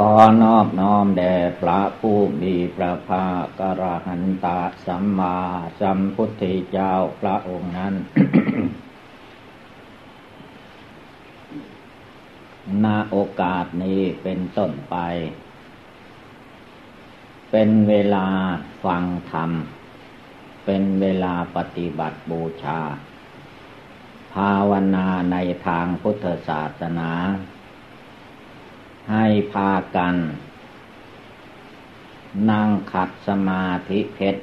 ขอนอบน้อมแด่พระผู้มีพระภาคกระหันตะสัมมาสัมพุทธเจ้าพระองค์นั้นณโอกาสนี้เป็นต้นไป เป็นเวลาฟังธรรม เป็นเวลาปฏิบัติบูชา ภาวนาในทางพุทธศาสนา ให้พากัน นั่งขัดสมาธิเพชร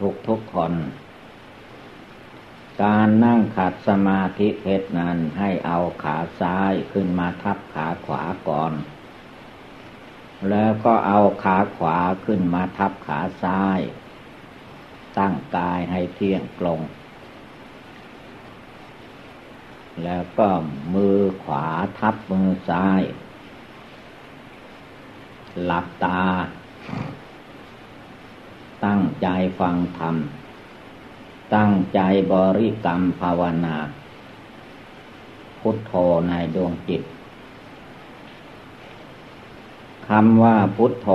ทุกทุกคน การนั่งขัดสมาธิเพชรนั้นให้เอาขาซ้ายขึ้นมาทับขาขวาก่อน แล้วก็เอาขาขวาขึ้นมาทับขาซ้าย ตั้งกายให้เที่ยงตรง แล้วก็มือขวาทับมือซ้าย หลับตา ตั้งใจฟังธรรม ตั้งใจบริกรรมภาวนา พุทโธในดวงจิตคำว่าพุทโธ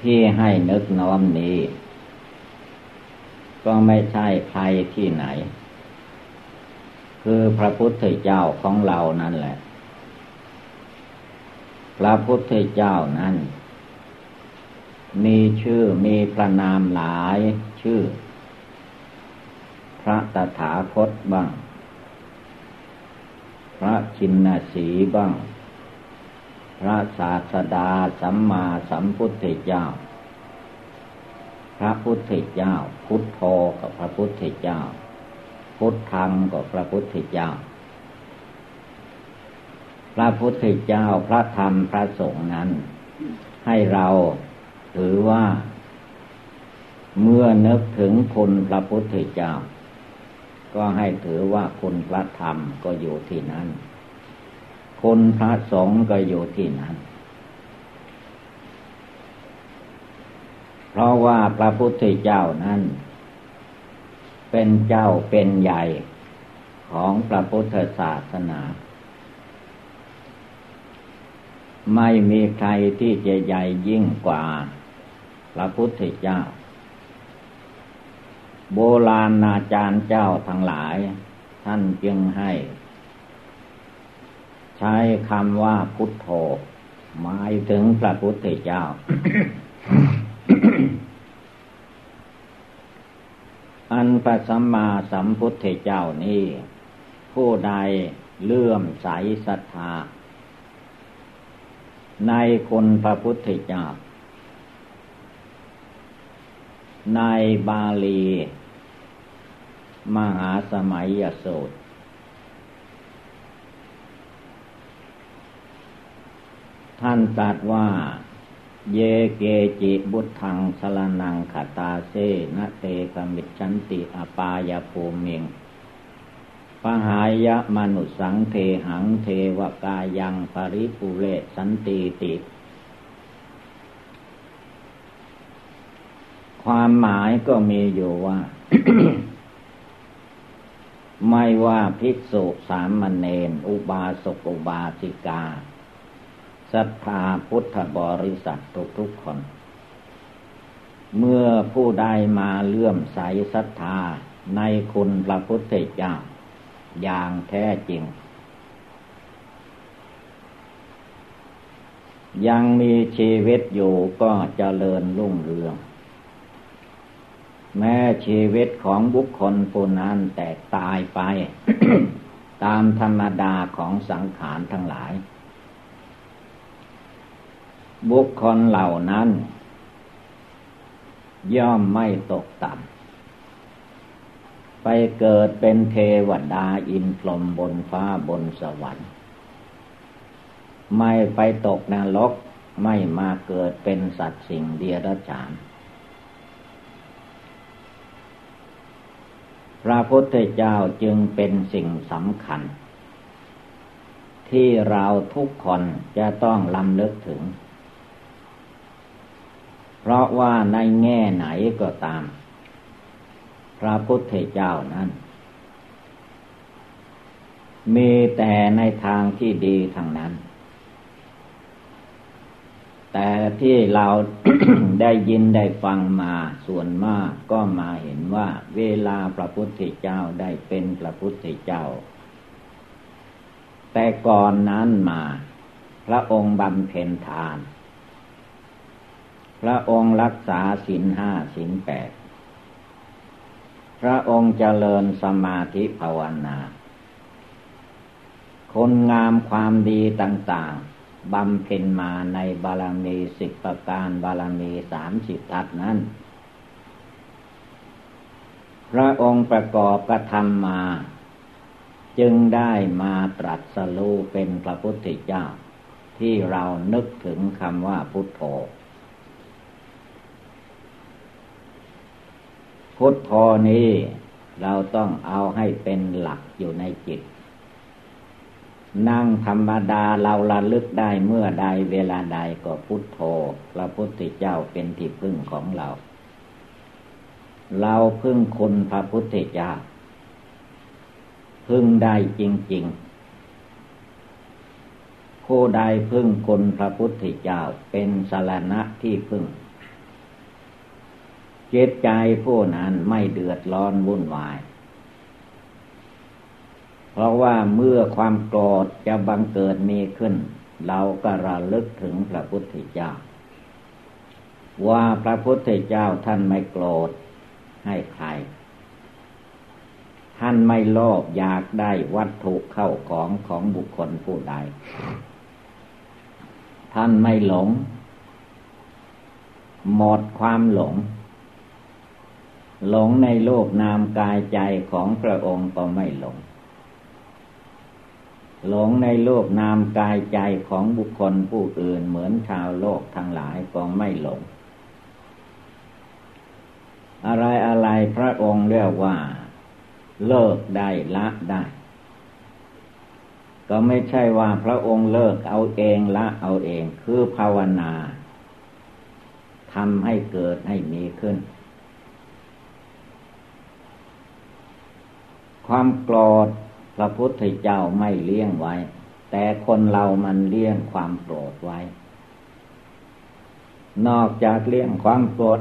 ที่ให้นึกน้อมนี้ ก็ไม่ใช่ใครที่ไหน คือพระพุทธเจ้าของเรานั่นแหละ พระพุทธเจ้านั้น มีชื่อมีพระนามหลายชื่อ พระตถาคตบ้าง พระชินสีบ้าง พระศาสดาสัมมาสัมพุทธเจ้า พระพุทธเจ้า พุทโธกับพระพุทธเจ้า พุทธังก็พระพุทธเจ้า พระพุทธเจ้าพระธรรมพระสงฆ์นั้น ให้เราถือว่า เมื่อนึกถึงคุณพระพุทธเจ้า ก็ให้ถือว่าคุณพระธรรมก็อยู่ที่นั้น คุณพระสงฆ์ก็อยู่ที่นั้นเพราะว่าพระพุทธเจ้านั้น เป็นเจ้าเป็นใหญ่ของพระพุทธศาสนา ไม่มีใครที่จะใหญ่ยิ่งกว่าพระพุทธเจ้า โบราณอาจารย์เจ้าทั้งหลาย ท่านจึงให้ ใช้คำว่าพุทโธหมายถึงพระพุทธเจ้า อันพระสัมมาสัมพุทธเจ้านี้ ผู้ใดเลื่อมใสศรัทธา ในคนพระพุทธเจ้า ในบาลี มหาสมัยโสตท่านตรัสว่า เยเกจิบุตทังสลนังขตาเซนะเตกมิชันติอปายภูมิงปหายะมนุสังเทหังเทวกายังปริปุเรสันติติ ความหมายก็มีอยู่ว่า ไม่ว่าภิกษุสามเณรอุบาสกอุบาสิกา ศรัทธาพุทธบริษัททุกทุกคน เมื่อผู้ใดมาเลื่อมใสศรัทธาในคุณพระพุทธเจ้า อย่างแท้จริง ยังมีชีวิตอยู่ก็จเจริญรุ่งเรือง แม้ชีวิตของบุคคลผู้นั้นแตกตายไป ตามธรรมดาของสังขารทั้งหลาย บุคคลเหล่านั้น ย่อมไม่ตกต่ำไปเกิดเป็นเทวดาอินพรหมบนฟ้าบนสวรรค์ ไม่ไปตกนรกไม่มาเกิดเป็นสัตว์สิ่งเดียรฉานพระพุทธเจ้าจึงเป็นสิ่งสำคัญ ที่เราทุกคนจะต้องลำลึกถึง ราะว่าในแง่ไหนก็ตาม พระพุทธเจ้านั้น มีแต่ในทางที่ดีทางนั้น แต่ที่เราได้ยินได้ฟังมาส่วนมากก็มาเห็นว่า เวลาพระพุทธเจ้าได้เป็นพระพุทธเจ้า แต่ก่อนนั้นมา พระองค์บำเพ็ญทาน พระองค์รักษาศีลห้าศีลแปด พระองค์เจริญสมาธิภาวนา คนงามความดีต่างๆ บำเพ็ญมาในบารมีสิบประการบารมีสามสิบทัศนั้น พระองค์ประกอบกระทำมา จึงได้มาตรัสรู้เป็นพระพุทธเจ้า ที่เรานึกถึงคำว่าพุทโธ พุทโธนี้เราต้องเอาให้เป็นหลักอยู่ในจิต นั่งธรรมดาเราระลึกได้เมื่อใดเวลาใดก็พุทโธพระพุทธเจ้าเป็นที่พึ่งของเรา เราพึ่งคุณพระพุทธเจ้า พึ่งได้จริง ๆ ผู้ใดพึ่งคุณพระพุทธเจ้าเป็นสารณะที่พึ่ง จิตใจผู้นั้นไม่เดือดร้อนวุ่นวาย เพราะว่าเมื่อความโกรธจะบังเกิดมีขึ้น เราก็ระลึกถึงพระพุทธเจ้า ว่าพระพุทธเจ้าท่านไม่โกรธให้ใคร ท่านไม่โลภอยากได้วัตถุเข้าของของบุคคลผู้ใด ท่านไม่หลง หมดความหลง หลงในโลกนามกายใจของพระองค์ก็ไม่หลง หลงในโลกนามกายใจของบุคคลผู้อื่นเหมือนชาวโลกทั้งหลายก็ไม่หลง อะไรอะไรพระองค์เรียกว่า เลิกได้ละได้ ก็ไม่ใช่ว่าพระองค์เลิกเอาเองละเอาเองคือภาวนาทำให้เกิดให้มีขึ้น ความโกรธพระพุทธเจ้าไม่เลี้ยงไว้ แต่คนเรามันเลี้ยงความโกรธไว้ นอกจากเลี้ยงความโกรธ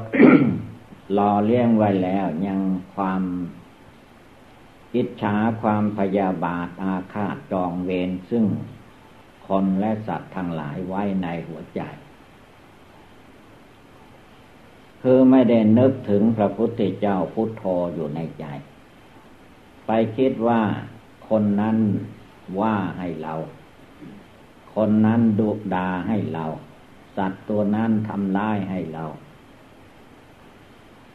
รอเลี้ยงไว้แล้วยังความอิจฉาความพยาบาทอาฆาตจองเวรซึ่งคนและสัตว์ทั้งหลายไว้ในหัวใจ คือไม่ได้นึกถึงพระพุทธเจ้าพุทโธอยู่ในใจ ไปคิดว่าคนนั้นว่าให้เรา คนนั้นดุดาให้เรา สัตว์ตัวนั้นทำร้ายให้เรา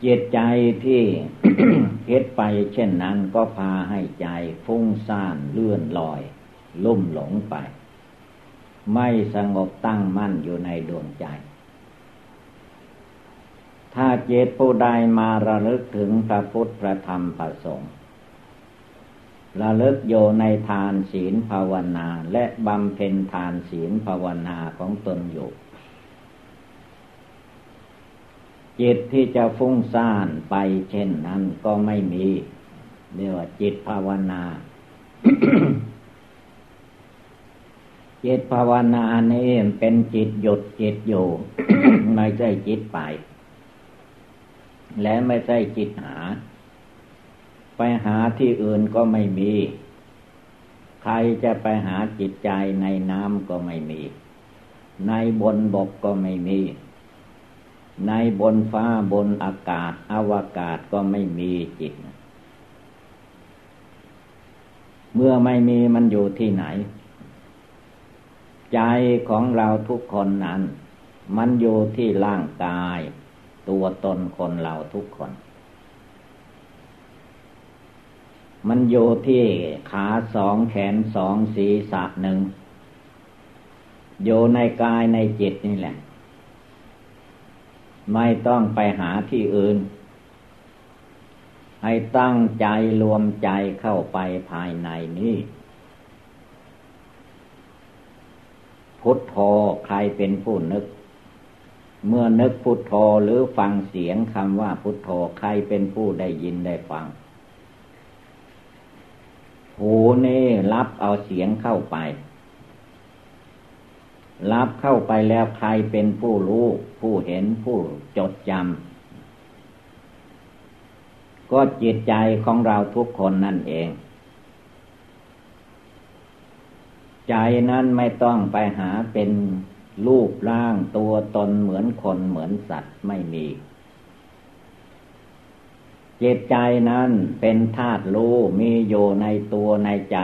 เจตใจที่เฮ็ดไปเช่นนั้นก็พาให้ใจฟุ้งซ่านเลื่อนลอย ลุ่มหลงไป ไม่สงบตั้งมั่นอยู่ในดวงใจถ้าเจตผู้ใดมาระลึกถึงพระพุทธพระธรรมพระสงฆ์ ระลึกโยในทานศีลภาวนา และบำเพ็ญทานศีลภาวนาของตนอยู่ จิตที่จะฟุ้งซ่านไปเช่นนั้นก็ไม่มีเรียกว่าจิตภาวนา จิตภาวนานี้เป็นจิตหยุดจิตอยู่ ไม่ใช่จิตไป และไม่ใช่จิตหา ไปหาที่อื่นก็ไม่มี ใครจะไปหาจิตใจในน้ำก็ไม่มี ในบนบกก็ไม่มี ในบนฟ้าบนอากาศ อวกาศก็ไม่มีจิต เมื่อไม่มีมันอยู่ที่ไหน ใจของเราทุกคนนั้น มันอยู่ที่ร่างกาย ตัวตนคนเราทุกคน มันอยู่ที่ขาสองแขนสองศีรษะหนึ่งอยู่ในกายในจิตนี่แหละ ไม่ต้องไปหาที่อื่น ให้ตั้งใจรวมใจเข้าไปภายในนี้ พุทโธใครเป็นผู้นึก เมื่อนึกพุทโธหรือฟังเสียงคำว่าพุทโธใครเป็นผู้ได้ยินได้ฟัง หูนี่รับเอาเสียงเข้าไป รับเข้าไปแล้วใครเป็นผู้รู้ ผู้เห็นผู้จดจำก็จิตใจของเราทุกคนนั่นเอง ใจนั้นไม่ต้องไปหาเป็นรูปร่างตัวตนเหมือนคนเหมือนสัตว์ไม่มี จิตใจนั้นเป็นธาตุรู้มีอยู่ในตัวในใจ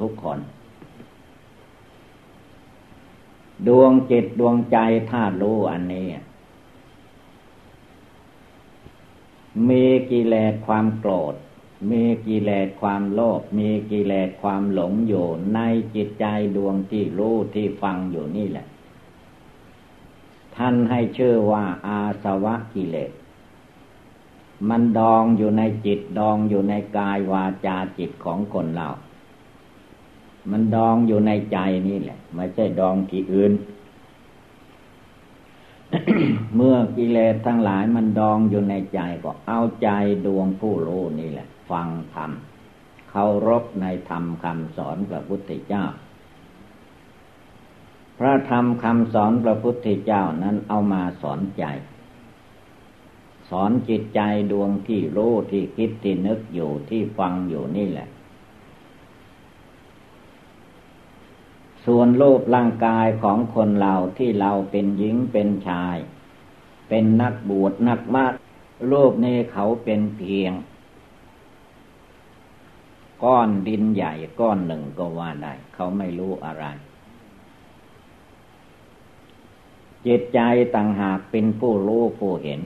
ทุกๆคน ดวงจิตดวงใจธาตุรู้อันนี้ มีกิเลสความโกรธ มีกิเลสความโลภมีกิเลสความหลงอยู่ในจิตใจดวงที่รู้ที่ฟังอยู่นี่แหละ ท่านให้ชื่อว่าอาสวะกิเลส มันดองอยู่ในจิตดองอยู่ในกายวาจาจิตของคนเรา มันดองอยู่ในใจนี่แหละ ไม่ใช่ดองที่อื่น เมื่อกิเลสทั้งหลายมันดองอยู่ในใจก็เอาใจดวงผู้รู้นี่แหละ ฟังธรรมเคารพในธรรมคำสอนพระพุทธเจ้า พระธรรมคำสอนพระพุทธเจ้านั้นเอามาสอนใจ สอนจิตใจดวงที่รู้ที่คิดที่นึกอยู่ที่ฟังอยู่นี่แหละ ส่วนรูปร่างกายของคนเราที่เราเป็นหญิงเป็นชาย เป็นนักบวชนักมากรูปนี้เขาเป็นเพียง ก้อนดินใหญ่ก้อนหนึ่งก็ว่าได้ เขาไม่รู้อะไรจิตใจต่างหากเป็นผู้รู้ผู้เห็น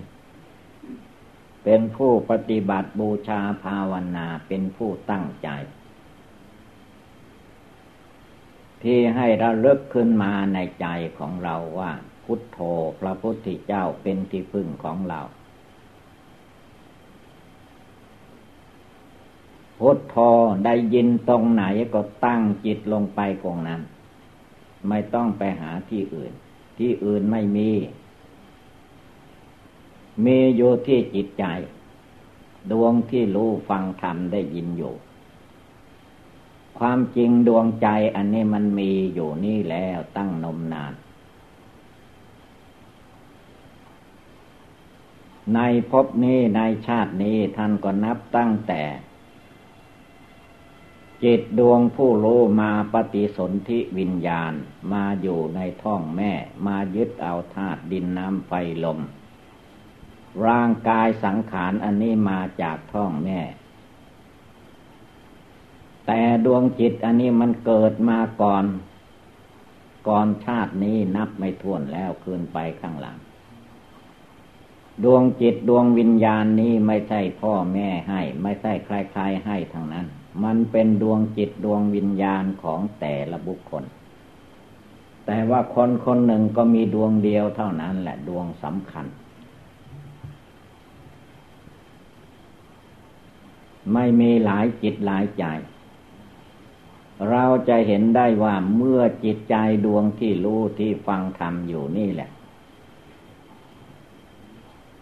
เป็นผู้ปฏิบัติบูชาภาวนาเป็นผู้ตั้งใจ ที่ให้ระลึกขึ้นมาในใจของเราว่า พุทโธพระพุทธเจ้าเป็นที่พึ่งของเรา พุทโธได้ยินตรงไหนก็ตั้งจิตลงไปตรงนั้น ไม่ต้องไปหาที่อื่น ที่อื่นไม่มี มีอยู่ที่จิตใจ ดวงที่รู้ฟังธรรมได้ยินอยู่ ความจริงดวงใจอันนี้มันมีอยู่นี่แล้วตั้งนมนาน ในภพนี้ในชาตินี้ท่านก็นับตั้งแต่จิตดวงผู้รู้มาปฏิสนธิวิญญาณมาอยู่ในท้องแม่ มายึดเอาธาตุดินน้ำไฟลม ร่างกายสังขารอันนี้มาจากท้องแม่ แต่ดวงจิตอันนี้มันเกิดมาก่อน ก่อนชาตินี้นับไม่ถ้วนแล้วคืนไปข้างหลัง ดวงจิตดวงวิญญาณนี้ไม่ใช่พ่อแม่ให้ ไม่ใช่ใครๆให้ทางนั้น มันเป็นดวงจิตดวงวิญญาณของแต่ละบุคคลแต่ว่าคนคนหนึ่งก็มีดวงเดียวเท่านั้นแหละดวงสำคัญ ไม่มีหลายจิตหลายใจ เราจะเห็นได้ว่าเมื่อจิตใจดวงที่รู้ที่ฟังธรรมอยู่นี่แหละ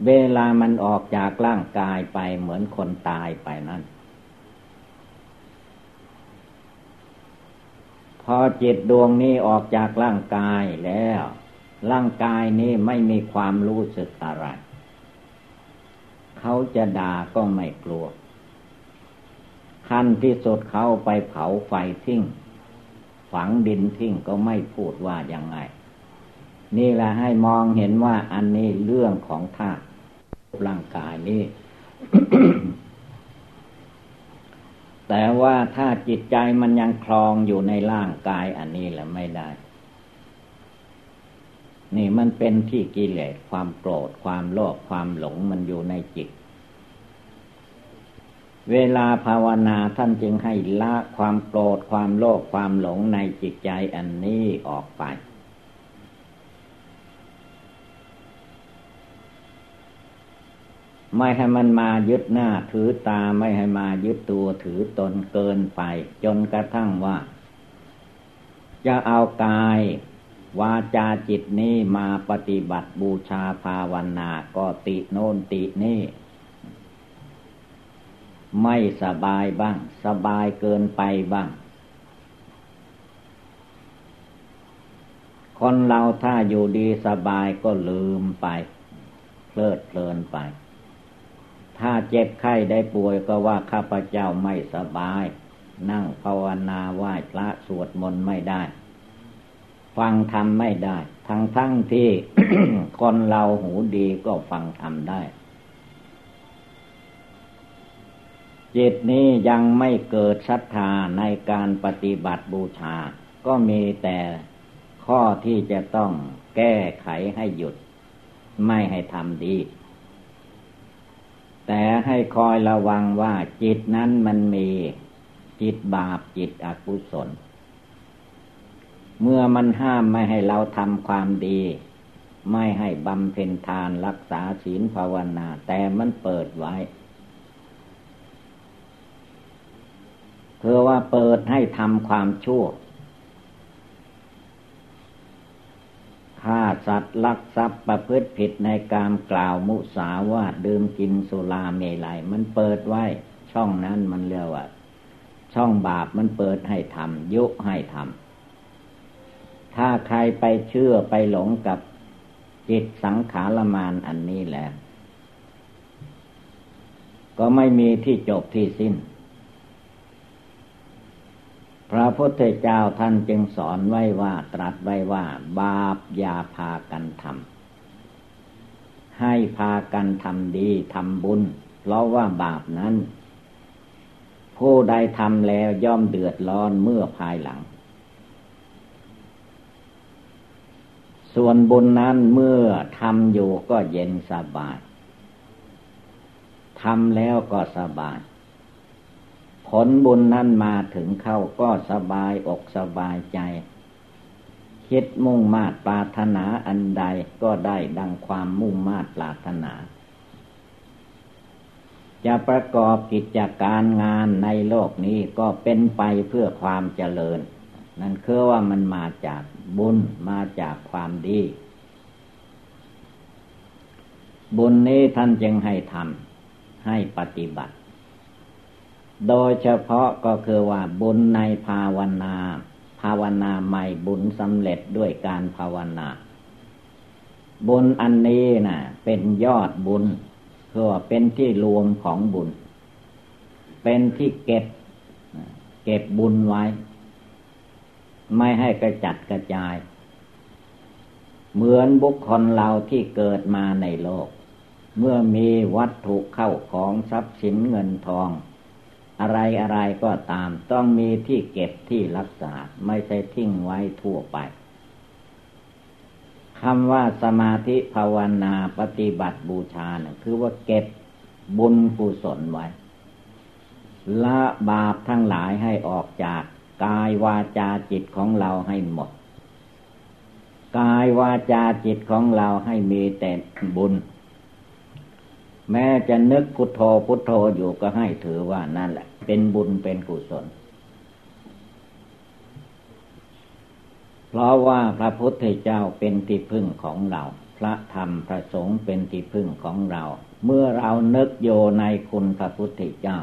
เวลามันออกจากร่างกายไปเหมือนคนตายไปนั่นพอจิตดวงนี้ออกจากร่างกายแล้ว ร่างกายนี้ไม่มีความรู้สึกอะไร เขาจะด่าก็ไม่กลัว ขั้นที่สุดเขาไปเผาไฟทิ้ง ฝังดินทิ้งก็ไม่พูดว่ายังไง นี่แหละให้มองเห็นว่าอันนี้เรื่องของธาตุร่างกายนี้ แต่ว่าถ้าจิตใจมันยังคลองอยู่ในร่างกายอันนี้แหละไม่ได้ นี่มันเป็นที่กิเลสความโกรธความโลภความหลงมันอยู่ในจิต เวลาภาวนาท่านจึงให้ละความโกรธความโลภความหลงในจิตใจอันนี้ออกไป ไม่ให้มันมายึดหน้าถือตาไม่ให้มายึดตัวถือตนเกินไป จนกระทั่งว่า จะเอากายวาจาจิตนี้มาปฏิบัติบูชาภาวนาก็ติโน่นตินี้ ไม่สบายบ้าง สบายเกินไปบ้าง คนเราถ้าอยู่ดีสบายก็ลืมไป เพลิดเพลินไป ถ้าเจ็บไข้ได้ป่วยก็ว่าข้าพเจ้าไม่สบาย นั่งภาวนาไหว้พระสวดมนต์ไม่ได้ ฟังธรรมไม่ได้ ทั้งทั้งที่คนเราหูดีก็ฟังธรรมได้ จิตนี้ยังไม่เกิดศรัทธาในการปฏิบัติบูชา ก็มีแต่ข้อที่จะต้องแก้ไขให้หยุด ไม่ให้ทำดี แต่ให้คอยระวังว่าจิตนั้นมันมีจิตบาปจิตอกุศล เมื่อมันห้ามไม่ให้เราทำความดี ไม่ให้บำเพ็ญทานรักษาศีลภาวนา แต่มันเปิดไว้ เพื่อว่าเปิดให้ทำความชั่วฆ่าสัตว์ลักทรัพย์ประพฤติผิดในการกล่าวมุสาวาดื่มกินสุราเมลัยมันเปิดไว้ ช่องนั้นมันเรียกว่า ช่องบาปมันเปิดให้ทำยุให้ทำถ้าใครไปเชื่อไปหลงกับจิตสังขารมานอันนี้แหละ ก็ไม่มีที่จบที่สิ้น ระพุทธเจ้าท่านจึงสอนไว้ว่าตรัสไว้ว่า บาปอย่าพากันทำให้พากันทำดีทำบุญ เพราะว่าบาปนั้น ผู้ใดทำแล้วย่อมเดือดร้อนเมื่อภายหลัง ส่วนบุญนั้นเมื่อทำอยู่ก็เย็นสบายทำแล้วก็สบาย ลบุญนั้นมาถึงเข้าก็สบายอกสบายใจ คิดมุ่งมาตปรารถนาอันใดก็ได้ดังความมุ่งมาตปรารถนา จะประกอบกิจการงานในโลกนี้ก็เป็นไปเพื่อความเจริญ นั่นคือว่ามันมาจากบุญมาจากความดี บุญนี้ท่านจึงให้ทำให้ปฏิบัติ โดยเฉพาะก็คือว่าบุญในภาวนา ภาวนาใหม่บุญสำเร็จด้วยการภาวนา บุญอันนี้นะ่ะ เป็นยอดบุญคือว่าเป็นที่รวมของบุญ เป็นที่เก็บ เก็บบุญไว้ ไม่ให้กระจัดกระจาย เหมือนบุคคลเราที่เกิดมาในโลก เมื่อมีวัตถุเข้าของทรัพย์สินเงินทอง อะไรอะไรก็ตามต้องมีที่เก็บที่รักษาไม่ใช่ทิ้งไว้ทั่วไปคำว่าสมาธิภาวนาปฏิบัติบูชานะคือว่าเก็บบุญกุศลไว้ ละบาปทั้งหลายให้ออกจากกายวาจาจิตของเราให้หมด กายวาจาจิตของเราให้มีแต่บุญ แม้จะนึกพุทโธพุทโธอยู่ก็ให้ถือว่านั่นแหละ เป็นบุญเป็นกุศล เพราะว่าพระพุทธเจ้าเป็นที่พึ่งของเรา พระธรรมพระสงฆ์เป็นที่พึ่งของเรา เมื่อเรานึกโยในคุณพระพุทธเจ้า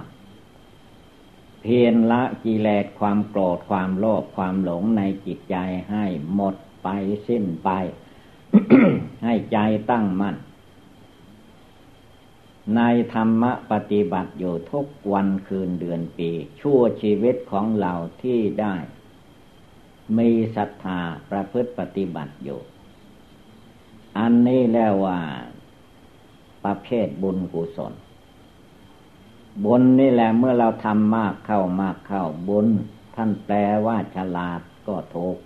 เพียรละกิเลสความโกรธความโลภความหลงในจิตใจให้หมดไปสิ้นไป ให้ใจตั้งมั่น ในธรรมปฏิบัติอยู่ทุกวันคืนเดือนปี ชั่วชีวิตของเราที่ได้ มีศรัทธาประพฤติปฏิบัติอยู่ อันนี้แล้วว่าประเภทบุญกุศล บุญนี่แหละเมื่อเราทำมากเข้ามากเข้าบุญ ท่านแปลว่าฉลาดก็ถูก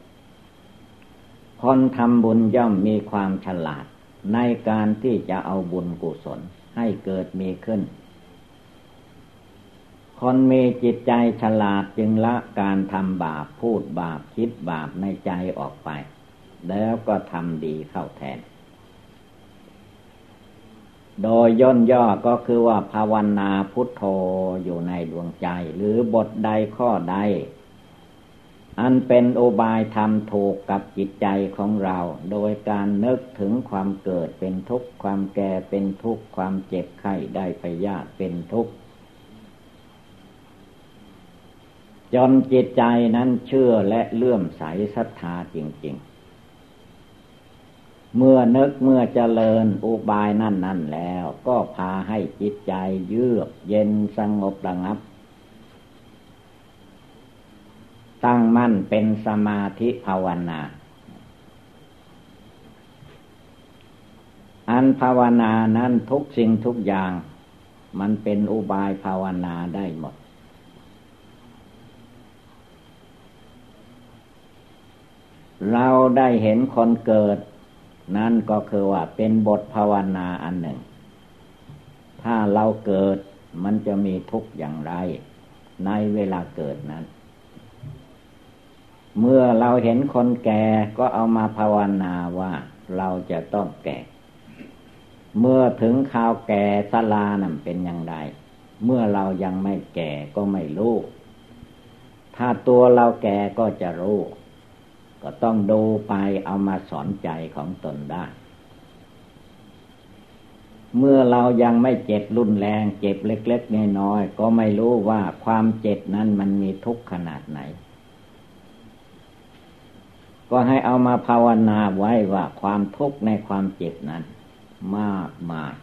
คนทำบุญย่อมมีความฉลาดในการที่จะเอาบุญกุศล ให้เกิดมีขึ้น คนมีจิตใจฉลาดจึงละการทำบาปพูดบาปคิดบาปในใจออกไป แล้วก็ทำดีเข้าแทน โดยย่นย่อก็คือว่าภาวนาพุทโธอยู่ในดวงใจ หรือบทใดข้อใด อันเป็นอุบายทำถูกกับจิตใจของเรา โดยการนึกถึงความเกิดเป็นทุกข์ความแก่เป็นทุกข์ความเจ็บไข้ได้ไปยากเป็นทุกข์จนจิตใจนั้นเชื่อและเลื่อมใสศรัทธาจริง ๆ เมื่อนึกเมื่อเจริญอุบายนั่นนั่นแล้ว ก็พาให้จิตใจเยือกเย็นสงบระงับ ตั้งมั่นเป็นสมาธิภาวนา อันภาวนานั้นทุกสิ่งทุกอย่าง มันเป็นอุบายภาวนาได้หมด เราได้เห็นคนเกิด นั่นก็คือว่าเป็นบทภาวนาอันหนึ่ง ถ้าเราเกิดมันจะมีทุกข์อย่างไร ในเวลาเกิดนั้น เมื่อเราเห็นคนแก่ก็เอามาภาวนาว่าเราจะต้องแก่ เมื่อถึงข่าวแก่สลานั่นเป็นอย่างไรเมื่อเรายังไม่แก่ก็ไม่รู้ ถ้าตัวเราแก่ก็จะรู้ ก็ต้องดูไปเอามาสอนใจของตนได้ เมื่อเรายังไม่เจ็บรุนแรงเจ็บเล็กๆน้อยๆก็ไม่รู้ว่าความเจ็บนั้นมันมีทุกข์ขนาดไหน ก็ให้เอามาภาวนาไว้ว่าความทุกข์ในความเจ็บนั้น มากมาย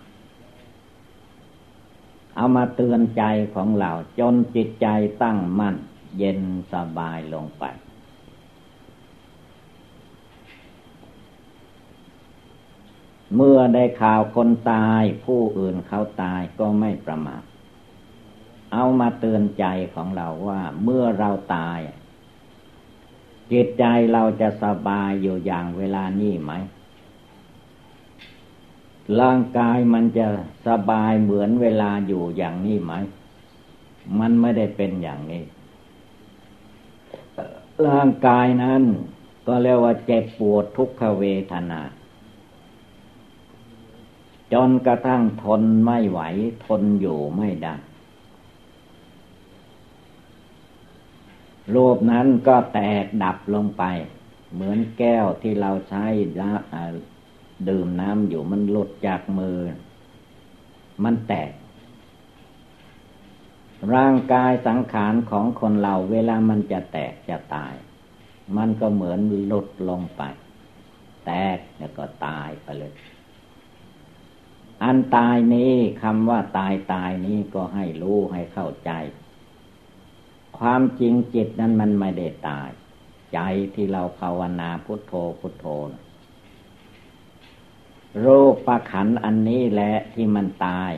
เอามาเตือนใจของเราจนจิตใจตั้งมั่น เย็นสบายลงไป เมื่อได้ข่าวคนตายผู้อื่นเขาตายก็ไม่ประมาทเอามาเตือนใจของเราว่าเมื่อเราตาย จิตใจเราจะสบายอยู่อย่างเวลานี้ไหม ร่างกายมันจะสบายเหมือนเวลาอยู่อย่างนี้ไหม มันไม่ได้เป็นอย่างนี้ ร่างกายนั้น ก็เรียกว่าเจ็บปวดทุกขเวทนา จนกระทั่งทนไม่ไหวทนอยู่ไม่ได้ รูปนั้นก็แตกดับลงไป เหมือนแก้วที่เราใช้ดื่มน้ำอยู่มันหลุดจากมือ มันแตก ร่างกายสังขารของคนเราเวลามันจะแตกจะตาย มันก็เหมือนหลุดลงไป แตกแล้วก็ตายไปเลย อันตายนี้คำว่าตายตายนี้ก็ให้รู้ให้เข้าใจ ความจริงจิตนั้นมันไม่ได้ตาย ใจที่เราภาวนาพุทโธพุทโธโรคประขันอันนี้แหละที่มันตาย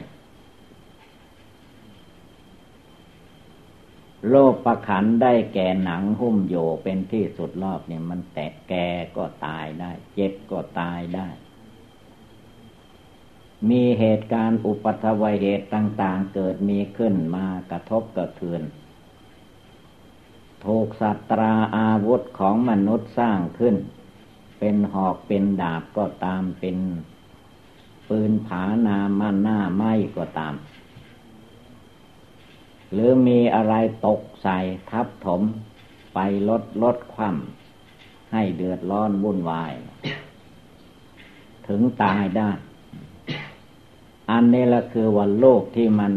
โลกประขันได้แก่หนังหุ้มโยเป็นที่สุดรอบเนี่ยมันแตกแก่ก็ตายได้ เจ็บก็ตายได้ มีเหตุการณ์อุปัตวเหตุต่าง ๆ เกิดมีขึ้นมากระทบกระเทือน ถูกสัตราอาวุธของมนุษย์สร้างขึ้น เป็นหอกเป็นดาบก็ตามเป็นปืนผานามันหน้าไม้ก็ตาม หรือมีอะไรตกใส่ทับถมไปลดลดความให้เดือดร้อนวุ่นวาย ถึงตายได้ อันนี้ละคือว่าโลกที่มัน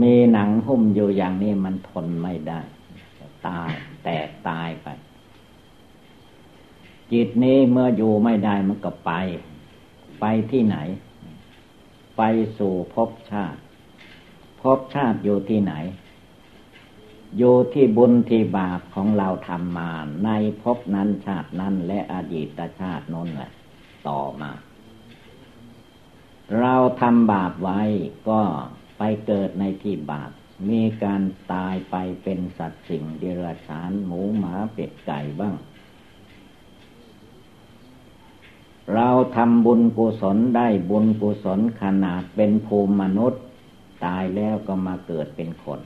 มีหนังหุ้มอยู่อย่างนี้มันทนไม่ได้ ตายแตกตายไป จิตนี้เมื่ออยู่ไม่ได้มันก็ไป ไปที่ไหน ไปสู่ภพชาติภพชาติอยู่ที่ไหน อยู่ที่บุญที่บาปของเราทำมาในภพนั้นชาตินั้นและอดีตชาตินั้นแหละต่อมา เราทำบาปไว้ก็ ไปเกิดในที่บาปมีการตายไปเป็นสัตว์สิ่งเดรัจฉานหมูหมาเป็ดไก่บ้าง เราทำบุญกุศลได้บุญกุศลขนาดเป็นภูมิมนุษย์ ตายแล้วก็มาเกิดเป็นคน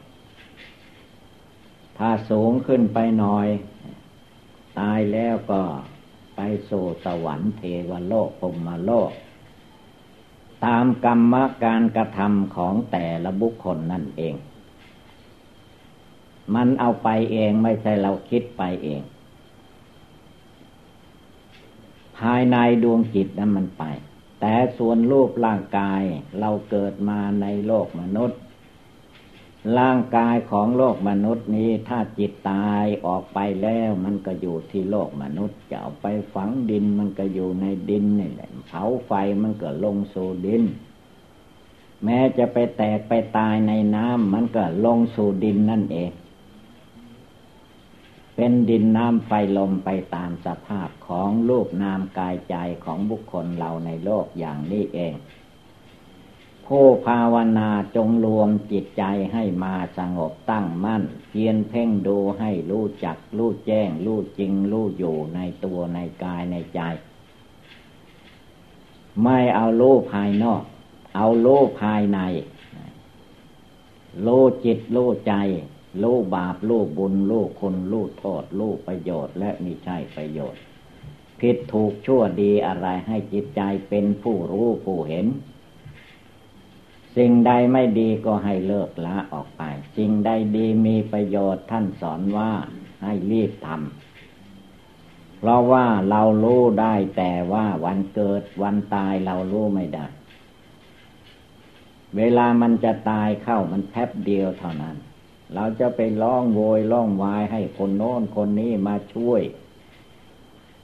ถ้าสูงขึ้นไปหน่อย ตายแล้วก็ไปสู่สวรรค์เทวโลกพรมโลก ตามกรรมการกระทำของแต่ละบุคคลนั่นเอง มันเอาไปเองไม่ใช่เราคิดไปเอง ภายในดวงจิตนั้นมันไป แต่ส่วนรูปร่างกายเราเกิดมาในโลกมนุษย์ ร่างกายของโลกมนุษย์นี้ถ้าจิตตายออกไปแล้วมันก็อยู่ที่โลกมนุษย์จะเอาไปฝังดินมันก็อยู่ในดินนี่แหละเผาไฟมันก็ลงสู่ดิน แม้จะไปแตกไปตายในน้ำมันก็ลงสู่ดินนั่นเอง เป็นดินน้ำไฟลมไปตามสภาพของรูปนามกายใจของบุคคลเราในโลกอย่างนี้เอง ผู้ภาวนาจงรวมจิตใจให้มาสงบตั้งมั่น เพียนเพ่งดูให้รู้จักรู้แจ้งรู้จริงรู้อยู่ในตัวในกายในใจ ไม่เอารู้ภายนอก เอารู้ภายในรู้จิตรู้ใจรู้บาปรู้บุญรู้คุณรู้โทษรู้ประโยชน์และมิใช่ประโยชน์ ผิดถูกชั่วดีอะไรให้จิตใจเป็นผู้รู้ผู้เห็น สิ่งใดไม่ดีก็ให้เลิกละออกไป สิ่งใดดีมีประโยชน์ท่านสอนว่าให้รีบทำเพราะว่าเรารู้ได้แต่ว่าวันเกิดวันตายเรารู้ไม่ได้ เวลามันจะตายเข้ามันแทบเดียวเท่านั้น เราจะไปร้องโวยร้องวายให้คนโน้นคนนี้มาช่วย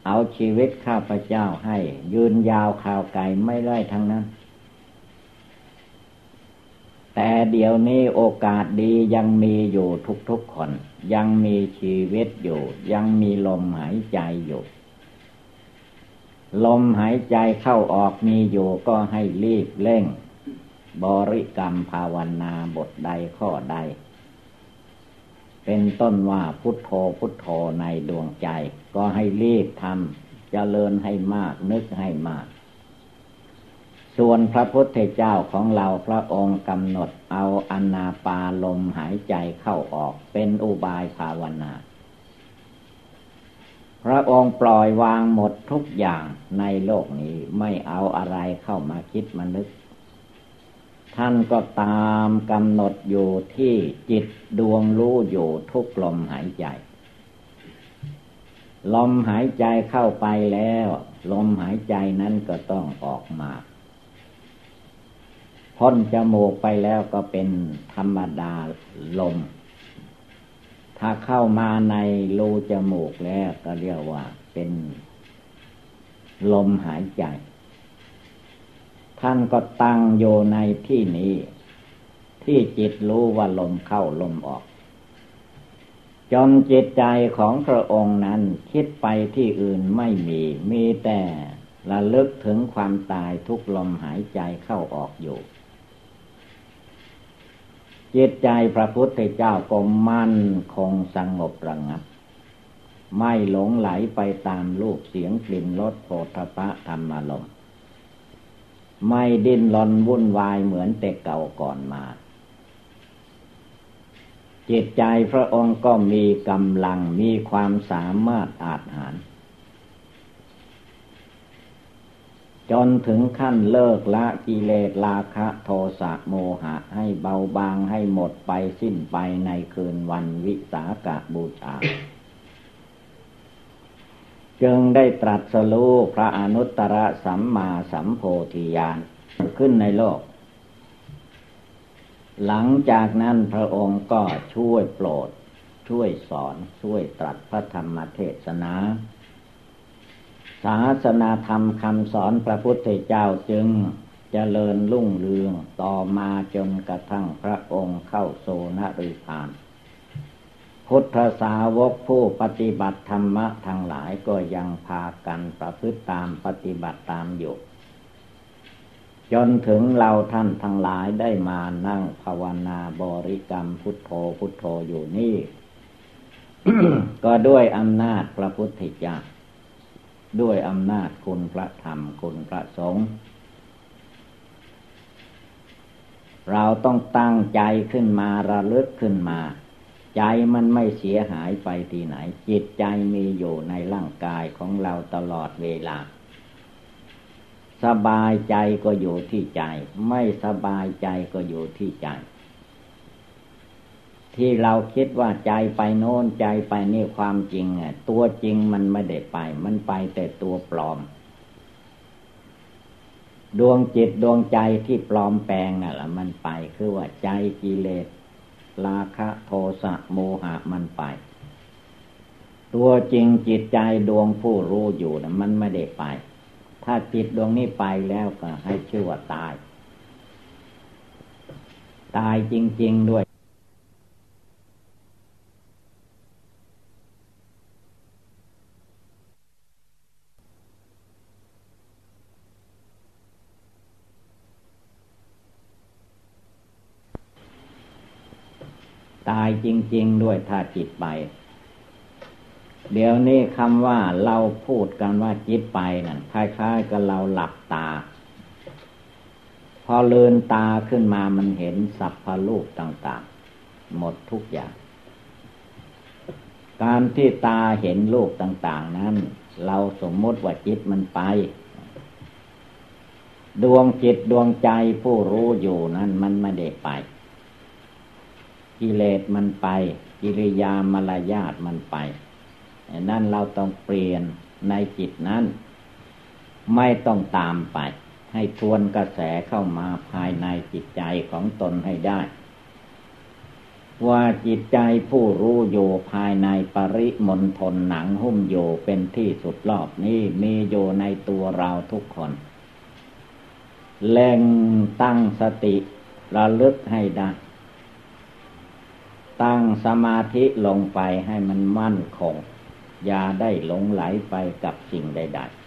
เอาชีวิตข้าพเจ้าให้ ยืนยาวข่าวไก่ไม่ได้ทั้งนั้น แต่เดี๋ยวนี้โอกาสดียังมีอยู่ทุกๆคน ยังมีชีวิตอยู่ ยังมีลมหายใจอยู่ ลมหายใจเข้าออกมีอยู่ก็ให้รีบเร่ง บริกรรมภาวนาบทใดข้อใด เป็นต้นว่าพุทโธพุทโธในดวงใจ ก็ให้รีบทำเจริญให้มากนึกให้มาก ส่วนพระพุทธเจ้าของเราพระองค์กำหนดเอาอนาปาลมหายใจเข้าออกเป็นอุบายภาวนา พระองค์ปล่อยวางหมดทุกอย่างในโลกนี้ไม่เอาอะไรเข้ามาคิดมานึก ท่านก็ตามกำหนดอยู่ที่จิตดวงรู้อยู่ทุกลมหายใจ ลมหายใจเข้าไปแล้ว ลมหายใจนั้นก็ต้องออกมา พ้นจมูกไปแล้วก็เป็นธรรมดาลม ถ้าเข้ามาในรูจมูกแล้วก็เรียกว่าเป็นลมหายใจ ท่านก็ตั้งโยในที่นี้ ที่จิตรู้ว่าลมเข้าลมออก จนจิตใจของพระองค์นั้นคิดไปที่อื่นไม่มี มีแต่ระลึกถึงความตายทุกลมหายใจเข้าออกอยู่ จิตใจพระพุทธเจ้าก็มั่นคงสงบระงับ ไม่หลงไหลไปตามรูปเสียงกลิ่นรสโผฏฐะธรรมลมไม่ดิ้นรนวุ่นวายเหมือนแต่เก่าก่อนมา จิตใจพระองค์ก็มีกำลังมีความสามารถอาจหาร จนถึงขั้นเลิกละกิเลสราคะโทสะโมหะให้เบาบางให้หมดไปสิ้นไปในคืนวันวิสาขบูชา จึงได้ตรัสรู้พระอนุตตรสัมมาสัมโพธิญาณขึ้นในโลก หลังจากนั้นพระองค์ก็ช่วยโปรด ช่วยสอนช่วยตรัสพระธรรมเทศนา ศาสนาธรรมคำสอนพระพุทธเจ้าจึงจเจริญรุ่งเรืองต่อมาจนกระทั่งพระองค์เข้าโซนริพาน พุทธสาวกผู้ปฏิบัติธรรมะทั้งหลายก็ยังพากันประพฤติตามปฏิบัติตามอยู่ จนถึงเราท่านทั้งหลายได้มานั่งภาวนาบริกรรมพุทโธพุทโธอยู่นี่ ก็ด้วยอำนาจพระพุทธเจ้า ด้วยอำนาจคุณพระธรรมคุณพระสงฆ์เราต้องตั้งใจขึ้นมาระลึกขึ้นมา ใจมันไม่เสียหายไปที่ไหน จิตใจมีอยู่ในร่างกายของเราตลอดเวลา สบายใจก็อยู่ที่ใจ ไม่สบายใจก็อยู่ที่ใจ ที่เราคิดว่าใจไปโน้นใจไปนี่ความจริงอะตัวจริงมันไม่ได้ไป มันไปแต่ตัวปลอม ดวงจิตดวงใจที่ปลอมแปลงน่ะละมันไปคือว่าใจกิเลสราคะโทสะโมหะมันไป ตัวจริงจิตใจดวงผู้รู้อยู่นะมันไม่ได้ไป ถ้าจิตดวงนี้ไปแล้วก็ให้ชื่อว่าตาย ตายจริง ๆด้วย ตายจริง ๆ ด้วยถ้าจิตไป เดี๋ยวนี้คำว่าเราพูดกันว่าจิตไปนั่นคล้ายๆกับเราหลับตา พอเลืนตาขึ้นมามันเห็นสัพพรูปต่างๆ หมดทุกอย่าง การที่ตาเห็นรูปต่างๆ นั้น เราสมมติว่าจิตมันไปดวงจิตดวงใจผู้รู้อยู่นั้นมันไม่ได้ไป กิเลสมันไป กิริยามารยาทมันไป นั่นเราต้องเปลี่ยนในจิตนั้น ไม่ต้องตามไป ให้ทวนกระแสเข้ามาภายในจิตใจของตนให้ได้ ว่าจิตใจผู้รู้อยู่ภายในปริมณฑลหนังหุ้มโยเป็นที่สุดรอบนี้มีโยในตัวเราทุกคนเล่งตั้งสติระลึกให้ได้ ตั้งสมาธิลงไปให้มันมั่นคง อย่าได้หลงไหลไปกับสิ่งใด ๆ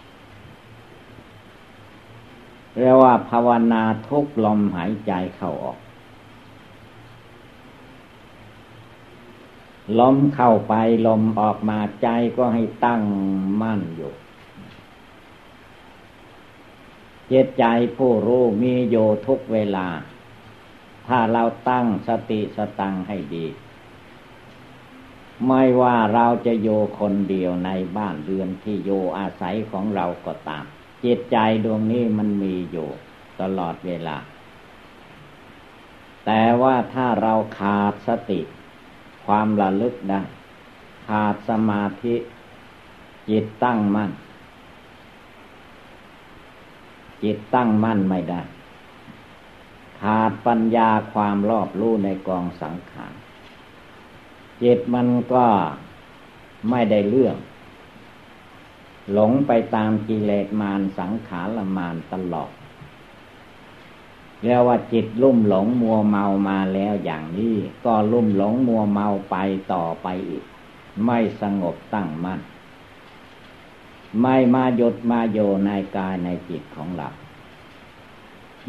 เรียกว่าภาวนาทุกลมหายใจเข้าออก ลมเข้าไปลมออกมาใจก็ให้ตั้งมั่นอยู่ เจตใจผู้รู้มีโยทุกเวลาถ้าเราตั้งสติสตังให้ดี ไม่ว่าเราจะโยคนเดียวในบ้านเรือนที่โยอาศัยของเราก็ตาม จิตใจดวงนี้มันมีอยู่ตลอดเวลา แต่ว่าถ้าเราขาดสติ ความระลึกได้ ขาดสมาธิ จิตตั้งมั่น จิตตั้งมั่นไม่ได้ ขาดปัญญาความรอบรู้ในกองสังขาร จิตมันก็ไม่ได้เรื่อง หลงไปตามกิเลสมารสังขารมารตลอดเรียกว่าจิตลุ่มหลงมัวเมามาแล้วอย่างนี้ก็ลุ่มหลงมัวเมาไปต่อไปอีก ไม่สงบตั้งมั่นไม่มาหยุดมาโยในกายในจิตของเรา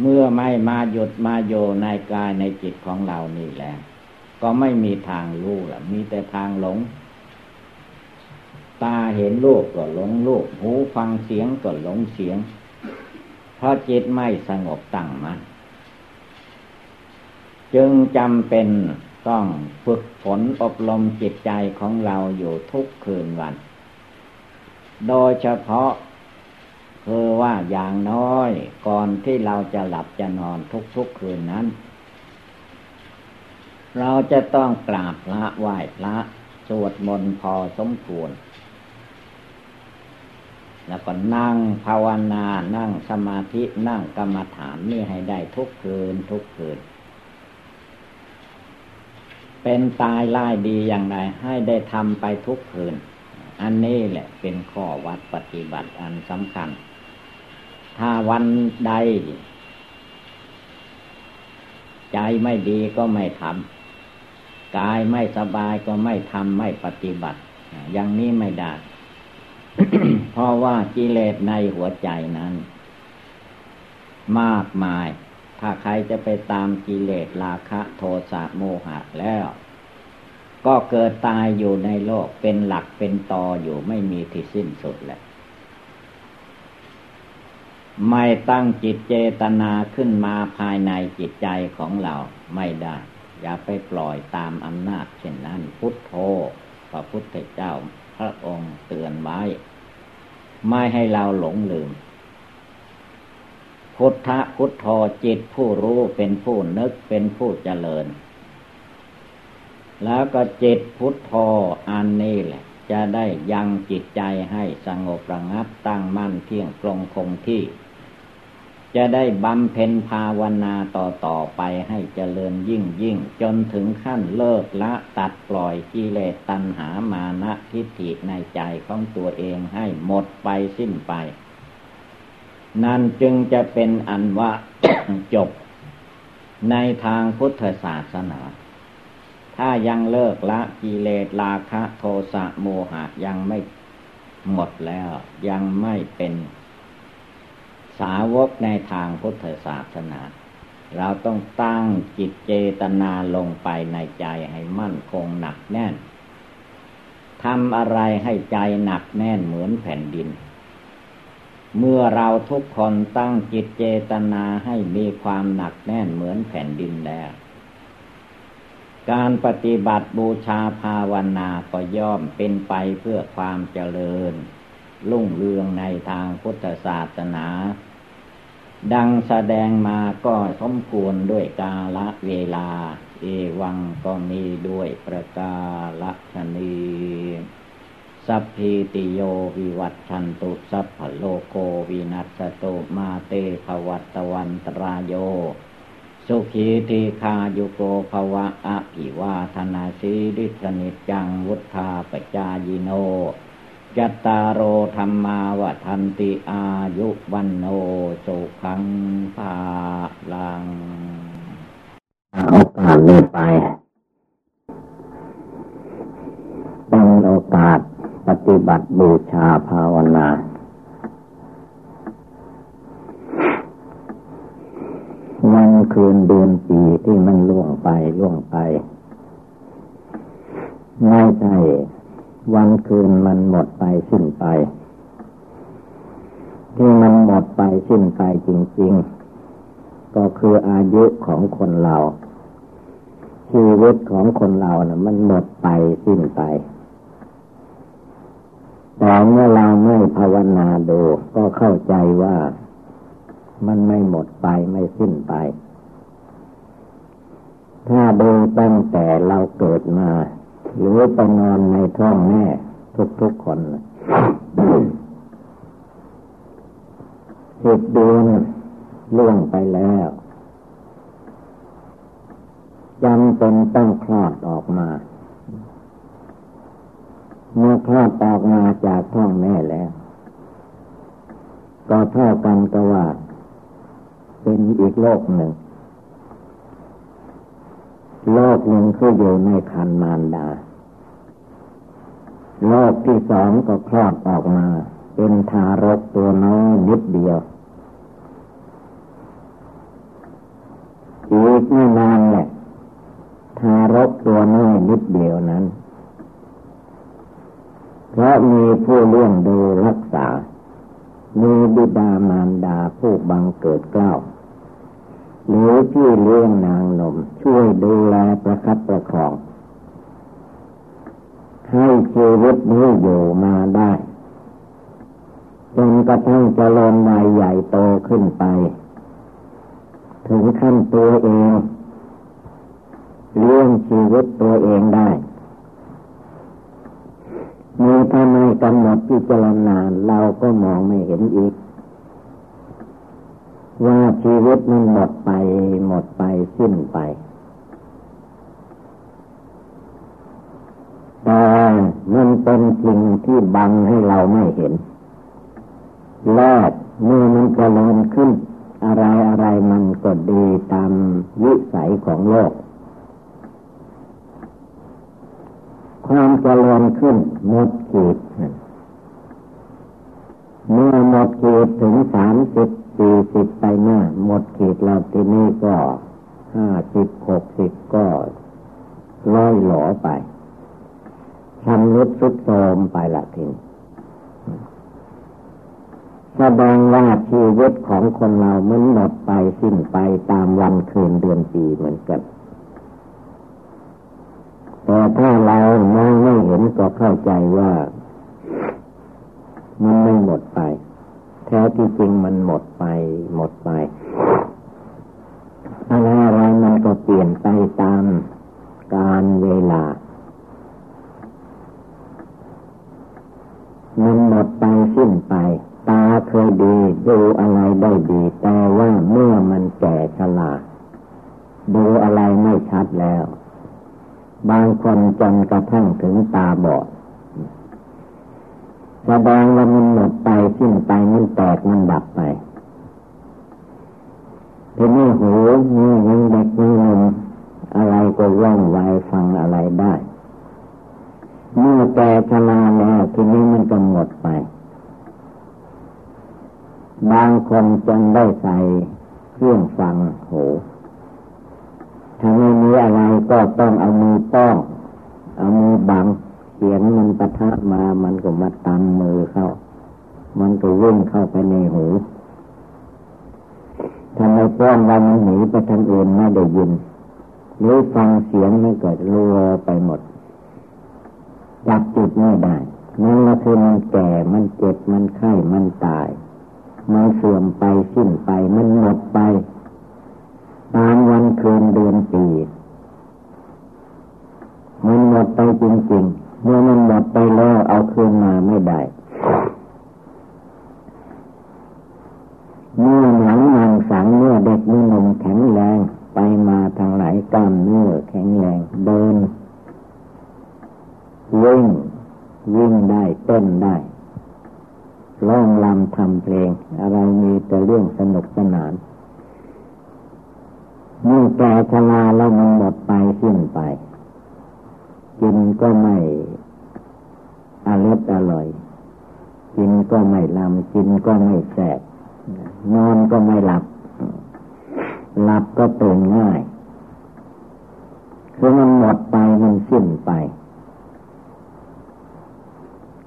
เมื่อไม่มาหยุดมาโยในกายในจิตของเรานี่แหล้ว ก็ไม่มีทางรู้ละมีแต่ทางหลง ตาเห็นรูปก็หลงรูปหูฟังเสียงก็หลงเสียง เพราะจิตไม่สงบตั้งมัน่นจึงจำเป็นต้องฝึกฝนอบรมจิตใจของเราอยู่ทุกคืนวัน โดยเฉพาะคือว่าอย่างน้อยก่อนที่เราจะหลับจะนอนทุกๆคืนนั้น เราจะต้องกราบพระไหว้พระสวดมนต์พอสมควร แล้วก็นั่งภาวนา นั่งสมาธิ นั่งกรรมฐานนี่ให้ได้ทุกคืนทุกคืน เป็นตายไล่ดีอย่างไรให้ได้ทำไปทุกคืน อันนี้แหละเป็นข้อวัดปฏิบัติอันสำคัญ ถ้าวันใด ใจไม่ดีก็ไม่ทำ กายไม่สบายก็ไม่ทำไม่ปฏิบัติ อย่างนี้ไม่ได้ เพราะว่ากิเลสในหัวใจนั้น มากมาย ถ้าใครจะไปตามกิเลสราคะ โทสะโมหะแล้ว ก็เกิดตายอยู่ในโลกเป็นหลักเป็นตออยู่ไม่มีที่สิ้นสุดแหละไม่ตั้งจิตเจตนาขึ้นมาภายในจิตใจของเราไม่ได้ อย่าไปปล่อยตามอำนาจเช่นนั้น พุทโธพระพุทธเจ้าพระองค์เตือนไว้ ไม่ให้เราหลงลืม พุทธพุทโธจิตผู้รู้เป็นผู้นึกเป็นผู้เจริญ แล้วก็จิตพุทโธอันนี้แหละ จะได้ยังจิตใจให้สงบระงับตั้งมั่นเที่ยงตรงคงที่ จะได้บำเพ็ญภาวนาต่อต่อไปให้เจริญยิ่งยิ่ง จนถึงขั้นเลิกละตัดปล่อยกิเลสตัณหามานะทิฏฐิในใจของตัวเองให้หมดไปสิ้นไป นั่นจึงจะเป็นอันว่าจบ ในทางพุทธศาสนา ถ้ายังเลิกละกิเลสราคะโทสะโมหะยังไม่หมดแล้วยังไม่เป็น สาวกในทางพุทธศาสนา เราต้องตั้งจิตเจตนาลงไปในใจให้มั่นคงหนักแน่นทำอะไรให้ใจหนักแน่นเหมือนแผ่นดิน เมื่อเราทุกคนตั้งจิตเจตนาให้มีความหนักแน่นเหมือนแผ่นดินแล้ว การปฏิบัติบูชาภาวนาก็ย่อมเป็นไปเพื่อความเจริญ รุ่งเรืองในทางพุทธศาสนา ดังแสดงมาก็สมควรด้วยกาลเวลา เอวังก็มีด้วยประการฉะนี้ สัพพีติโยวิวัชชันตุสัพพะโรโค วินัสสะตุมาเต ภะวัตวันตะราโย สุขี ทีฆายุโกภวะอภิวาธนาสีริสนิจังวุธาปจายโน จัตตารโอธรรมาวทันติอายุวันโนสุขังภาลัง เอากาสนี้ไปเป็นโอกาสปฏิบัติบูชาภาวนา วันคืนเดือนปีที่มันล่วงไปล่วงไป ไม่ใช่ วันคืนมันหมดไปสิ้นไป ที่มันหมดไปสิ้นไปจริง ๆ ก็คืออายุของคนเราชีวิตของคนเรานะ่ะ มันหมดไปสิ้นไปแต่เมื่อเราไม่ภาวนาดูก็เข้าใจว่ามันไม่หมดไปไม่สิ้นไป ถ้าดูตั้งแต่เราเกิดมา หรือไปนอนในท้องแม่ทุกๆคนสิบเดือนล่วงไปแล้วจำเป็นต้องคลอดออกมา เมื่อคลอดออกมาจากท้องแม่แล้ว ก็เท่ากันกับว่า เป็นอีกโลกหนึ่ง โลกหนึ่งคืออยู่ในคันมารดา โลกที่สองก็คลอดออกมา เป็นทารกตัวน้อยนิดเดียว อีกไม่นานแหละทารกตัวน้อยนิดเดียวนั้น เพราะมีผู้เลี้ยงดูรักษา มีบิดามารดาผู้บังเกิดเกล้า รือพี่เลี้ยงนางนมช่วยดูแลประคับประคอง ให้ชีวิตนี้อยู่มาได้จนกระทั่งเจริญวัยใหญ่โตขึ้นไป ถึงขั้นตัวเองเลี้ยงชีวิตตัวเองได้มีถ้าไมกำหนดพิจารณาเราก็มองไม่เห็นอีก ว่าชีวิตมันหมดไปหมดไปสิ้นไป แต่มันเป็นสิ่งที่บังให้เราไม่เห็น แรกเมื่อมันเจริญขึ้น อะไรอะไรมันก็ดีตามวิสัยของโลก ความเจริญขึ้นหมดขีดเมื่อหมดขีดถึงสามสิบ สี่สิบไปหน้า หมดขีดแล้วที่นี้ก็ห้าสิบหกสิบก็ร้อยหลอไปชำรุดสุดโทมไปละทีแสดงว่าชีวิตของคนเรามันหมดไปสิ้นไปตามวันคืนเดือนปีเหมือนกัน แต่ถ้าเรามองไม่เห็นก็เข้าใจว่า มันไม่หมดไป แท้ที่จริงมันหมดไปหมดไปอะไรอะไรมันก็เปลี่ยนไปตามการเวลามันหมดไปสิ้นไป ตาเคยดีดูอะไรได้ดี แต่ว่าเมื่อมันแก่ชราดูอะไรไม่ชัดแล้ว บางคนจนกระทั่งถึงตาบอดแสดงว่ามันหมด แตกมันดับไปทีนี้หูนี่ยังเด็กยังหนุ่มอะไรก็ว่องไวฟังอะไรได้เมื่อแก่ชราแล้วทีนี้มันก็หมดไป บางคนจนได้ใส่เครื่องฟังหูถ้าไม่มีอะไรก็ต้องเอามือป้องเอามือบังเสียงมันปะทะมามันก็มาตำมือเข้า มันก็วิ่งเข้าไปในหูทำไมป้อนวันมันหนีไปทางอื่นไม่ได้ยิน หรือฟังเสียงไม่เกิดรัวไปหมด จับจุดไม่ได้นั่นก็คือมันแก่ มันเจ็บ มันไข้ มันตาย มันเสื่อมไปสิ้นไป มันหมดไป ตามวันคืนเดือนปี มันหมดไปจริงๆ เมื่อมันหมดไปแล้วเอาคืนมาไม่ได้ เมื่อหนังมังสังเมื่อเด็กมือหนุ่มแข็งแรงไปมาทางไหนกล้ามเนื้อแข็งแรงเดินวิ่งวิ่งได้เต้นได้ร้องลำทำเพลง อะไรมีแต่เรื่องสนุกสนานเมื่อแก่ชราแล้วมันหมดไปสิ้นไป กินก็ไม่อร่อยอร่อย กินก็ไม่ลำกินก็ไม่แสบ นอนก็ไม่หลับ หลับก็ตื่นง่ายคือมันหมดไปมันสิ้นไป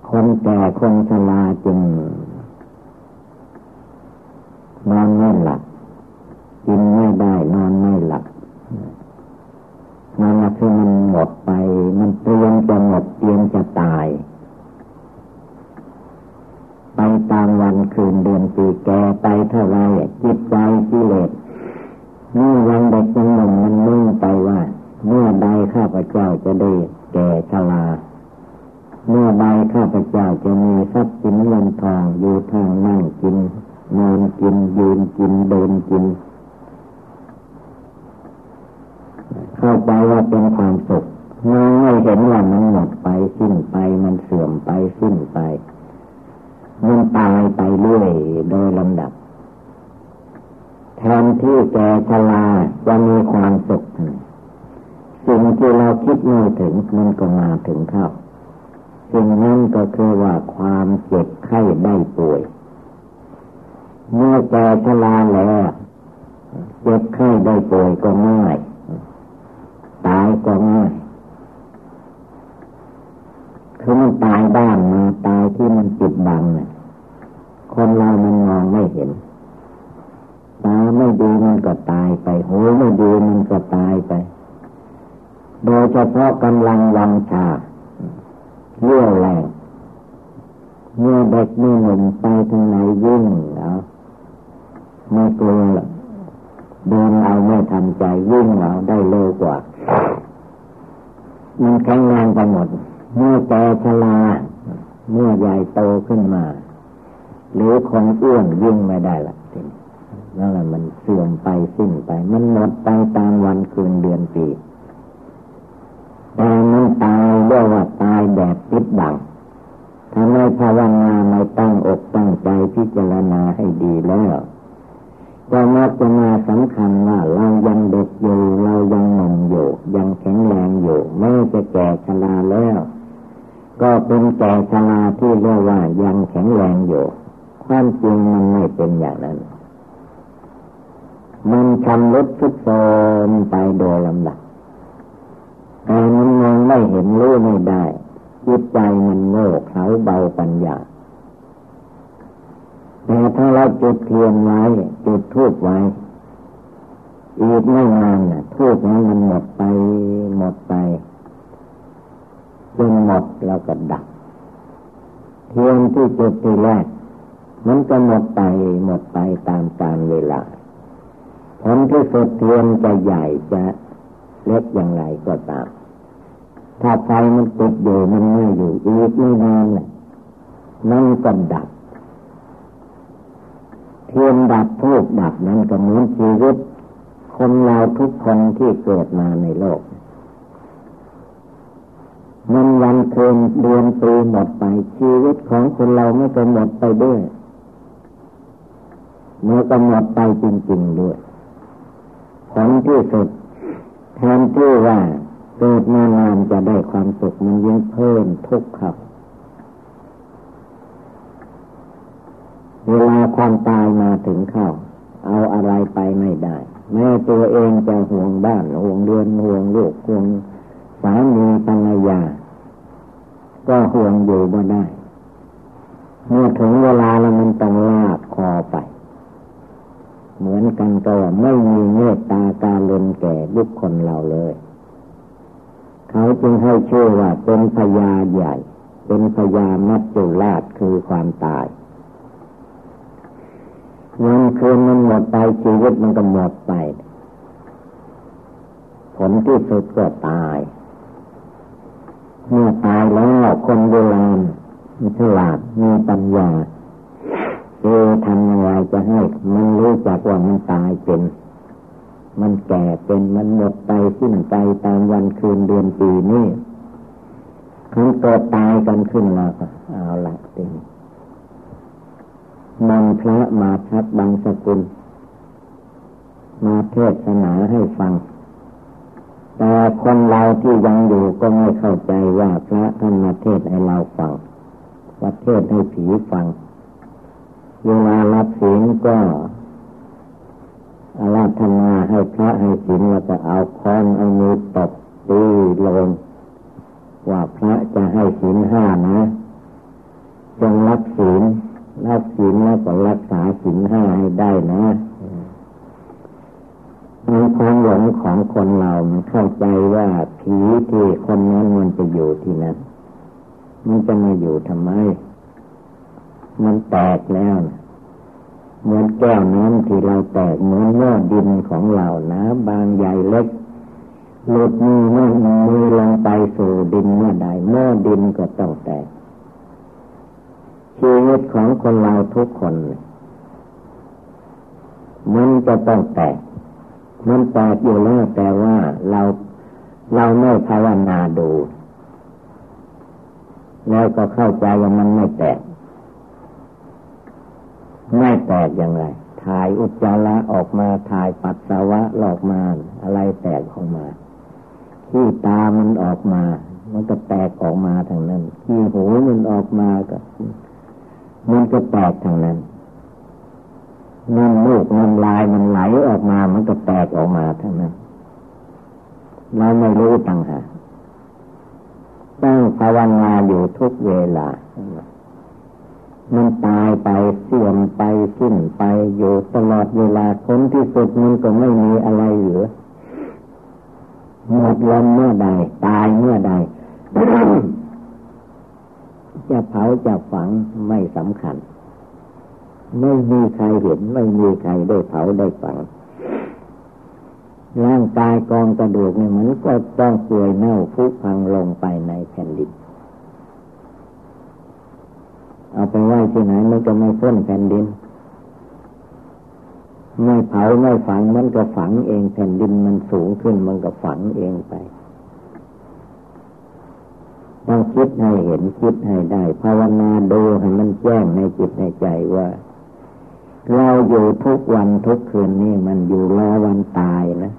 คนแก่คนชราจึงนอนไม่หลับกินไม่ได้นอนไม่หลับนั่นคือมันหมดไป มันเตรียมจะหมด เป็นแก่ชราที่เรียกว่ายังแข็งแรงอยู่ ความจริงมันไม่เป็นอย่างนั้น มันชำรุดทุกโทมไปโดยลำดับแต่มันมองไม่เห็นรู้ไม่ได้จิตใจมันโง่เขาเบาปัญญาแต่ถ้าเราจุดเทียนไว้จุดทูบไว้อีกไม่นานน่ะทูบนั้นมันหมดไปหมดไป จนหมดแล้วก็ดับเทียนที่จุดที่แรก มันก็หมดไปหมดไปตามกาลเวลาผลที่สุดเทียนจะใหญ่จะเล็กอย่างไรก็ตาม ถ้าไฟมันติดอยู่มันไม่อยู่อีกไม่นานเลยนั่นก็ดับ เทียนดับธูปดับนั้นก็เหมือนชีวิตคนเราทุกคนที่เกิดมาในโลก มันวันเคืนเดือนปีหมดไป ชีวิตของคนเราไม่ก็หมดไปด้วยเมื่อก็หมดไปจริงๆด้วยผลที่สุดแทนที่ว่าเกิดมานานจะได้ความสุขมันยิ่งเพิ่มทุกข์ครับเวลาความตายมาถึงเข้า เอาอะไรไปไม่ได้ แม้ตัวเองจะห่วงบ้านห่วงเรือนห่วงลูกห่วงามีภรรยา ก็ห่วงอยู่บ่ได้ เมื่อถึงเวลาแล้วมันต้องลากคอไป เหมือนกันก็ไม่มีเมตตาการลนแก่บุคคลเราเลย เขาจึงให้ชื่อว่าเป็นพญาใหญ่ เป็นพญามัจจุราชคือความตายวันคืนมันหมดไปชีวิตมันก็หมดไป ผลที่สุดก็ตาย เมื่อตายแล้วคนโบราณมีฉลาดมีปัญญาเอทำยังไงจะให้มันรู้จักว่ามันตายเป็น มันแก่เป็นมันหมดไปสิ้นไปตามวันคืนเดือนปีนี้คันเกิดตายกันขึ้นมาก็เอาละติงนำพระมาชักบางสกุล มาเทศนาให้ฟัง แต่คนเราที่ยังอยู่ก็ไม่เข้าใจว่าพระท่านมาเทศให้เราฟังว่าเทศให้ผีฟัง เวลารับศีลก็อาราธนาให้พระให้ศีลแล้วก็เอาค้อนเอามือตบตีลง ว่าพระจะให้ศีลห้านะจงรักศีลรักศีลแล้วก็รักษาศีลห้าให้ได้นะ มีความหลงของคนเรามันเข้าใจว่าผีที่คนนั้นมันจะอยู่ที่นั้นมันจะมาอยู่ทำไม มันแตกแล้วนะเหมือนแก้วน้ำที่เราแตกเหมือนหม้อดินของเรานะบางใหญ่เล็กหลุดมือมือมือลงไปสู่ดินเมื่อใดหม้อดินก็ต้องแตกชีวิตของคนเราทุกคน มันจะต้องแตก มันแตกอยู่แล้วแต่ว่าเราเราไม่ภาวนาดู แล้วก็เข้าใจว่ามันไม่แตก ไม่แตกอย่างไร ถ่ายอุจจาระออกมาถ่ายปัสสาวะออกมาอะไรแตกออกมาขี้ตามันออกมา มันก็แตกออกมาทางนั้นขี้หูมันออกมาก็มันก็แตกทางนั้น น้ำมูกน้ำลายมันไหลออกมา มันก็แตกออกมาทั้งนั้นเราไม่รู้ต่างหาตั้งภาวนาอยู่ทุกเวลา มันตายไปเสื่อมไปสิ้นไปอยู่ตลอดเวลาคนที่สุดมันก็ไม่มีอะไรเหลือหมดลมเมื่อใด ตายเมื่อใด จะเผาจะฝังไม่สำคัญ ไม่มีใครเห็น ไม่มีใครได้เผาได้ฝังร่างกายกองกระดูกเนี่ยมันก็ต้องเปื่อยเน่าฟุพังลงไปในแผ่นดินเอาไปไว้ที่ไหนมันก็ไม่พ้นแผ่นดิน ไม่เผาไม่ฝังมันก็ฝังเองแผ่นดินมันสูงขึ้นมันก็ฝังเองไปต้องคิดให้เห็นคิดให้ได้ ภาวนาดูให้มันแจ้งในจิตในใจว่า เราอยู่ทุกวันทุกคืนนี่มันอยู่รอวันตายนะ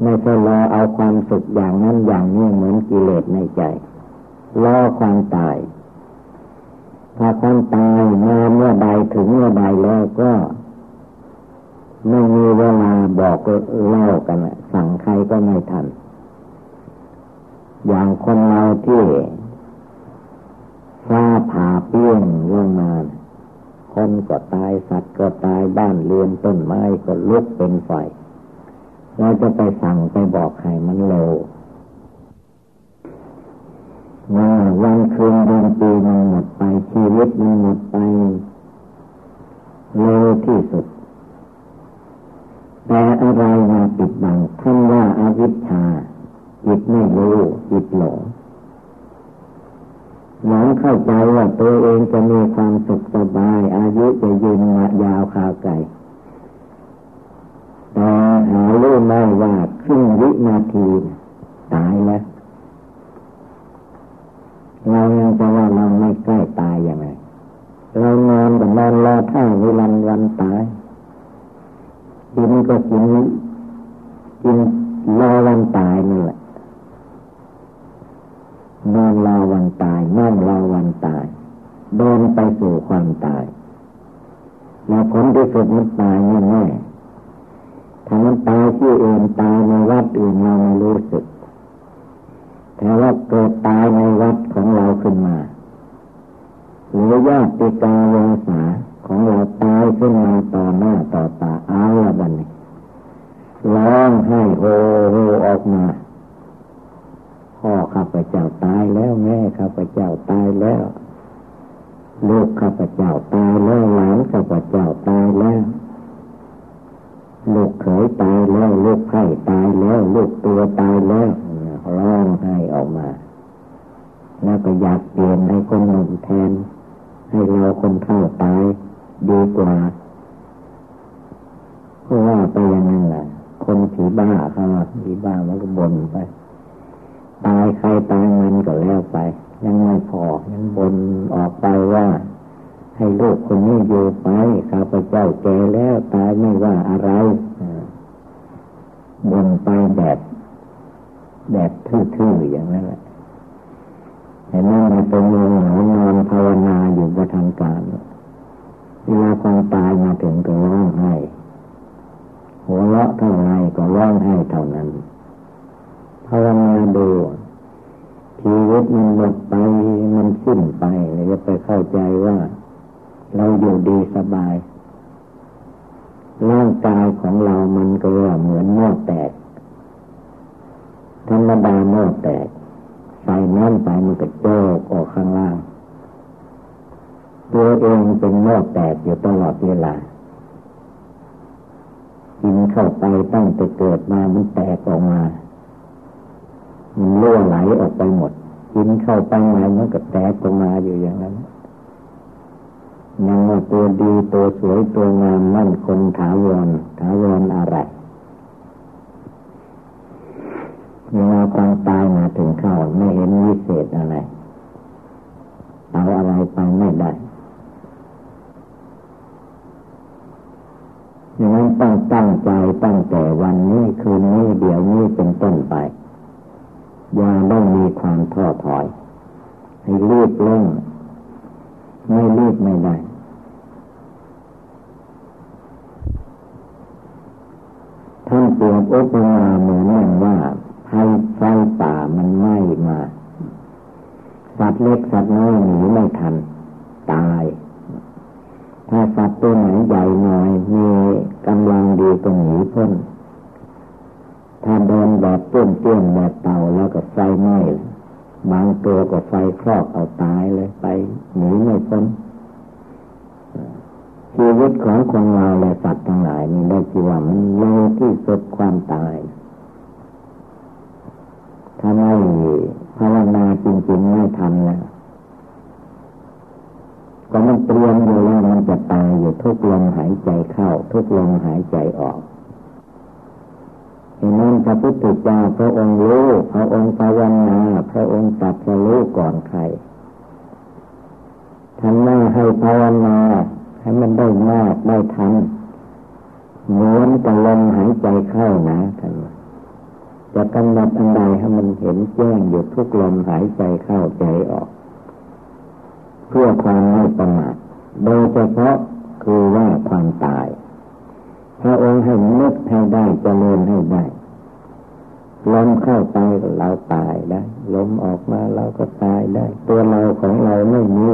ไม่ใช่รอเอาความสุขอย่างนั้นอย่างนี้เหมือนกิเลสในใจรอความตาย ถ้าความตายมาเมื่อใดถึงเมื่อใดแล้วก็ ไม่มีเวลาบอกเล่ากันสั่งใครก็ไม่ทัน อย่างคนเราที่ฟ้าผ่าเปี้ยงลงมา คนก็ตายสัตว์ก็ตายบ้านเรือนต้นไม้ก็ลุกเป็นไฟเราจะไปสั่งไปบอกใครมันโลว่าวันคืนเดือนปีมันหมดไปชีวิตมันหมดไปเร็วที่สุด แต่อะไรมาปิดบังท่านว่าอาวิชชาจิตไม่รู้จิตหลงหลงเข้าใจว่าตัวเองจะมีะเท่าไรก็ร้องไห้เท่านั้นภาวนาดูชีวิตมันหมดไปมันสิ้นไปเลยจะไปเข้าใจว่า เราอยู่ดีสบายร่างกายของเรามันก็เหมือนหม้อแตกธรรมดาหม้อแตกใส่น้ำไปมันก็โจกออกข้างล่าง ตัวเองเป็นหม้อแตกอยู่ตลอดเวลา กินเข้าไปตั้งแต่เกิดมามันแตกออกมา มันล่วไหลออกไปหมด กินเข้าไปมามันก็แตกออกมาอยู่อย่างนั้นยังว่าตัวดีตัวสวยตัวงามมั่นคงถาวรถาวรอะไรเวลาความตายมาถึงเข้าไม่เห็นวิเศษอะไร เอาอะไรไปไม่ได้ ดังนั้นต้องตั้งใจตั้งแต่วันนี้คืนนี้เดี๋ยวนี้เป็นต้นไป อย่าต้องมีความท้อถอย ให้รีบเร่งไม่รีบไม่ได้ท่านเปรียบอุปมาเหมือนอย่างว่าให้ไฟป่ามันไหม้มา สัตว์เล็กสัตว์น้อยหนีไม่ทัน ตาย ถ้าสัตว์ตัวไหนใหญ่หน่อย มีกำลังดีก็หนีพ้นถ้าเดินแบบเตี้ยนเตี้ยนแบบเต่าแล้วก็ไฟไหม้บางตัวก็ไฟครอบเอาตายเลยไปหนีไม่พ้นชีวิตของคนเราและสัตว์ทั้งหลายนี่ได้ชีว่ามันเร็วที่สุดความตาย ถ้าไม่ภาวนาจริงๆไม่ทำนะ ก็มันเตรียมอยู่แล้วมันจะตายอยู่ทุกลมหายใจเข้า ทุกลมหายใจออกดังนั้นพระพุทธเจ้าพระองค์รู้พระองค์ภาวนาพระองค์ตัดสรู้ก่อนใครท่านว่ให้ภาวนาให้มันได้มากได้ทันเหมือนกับลมหายใจเข้านะท่านจะกำหนดอันใดให้มันเห็นแจ้งอยู่ทุกลมหายใจเข้าใจออก เพื่อความไม่ประมาทโดยเฉพาะคือว่าความตายพระองค์ให้นึกให้ได้เจริญให้ได้ลมเข้าไปเราตายได้ลมออกมาเราก็ตายได้ ตัวเราของเราไม่มี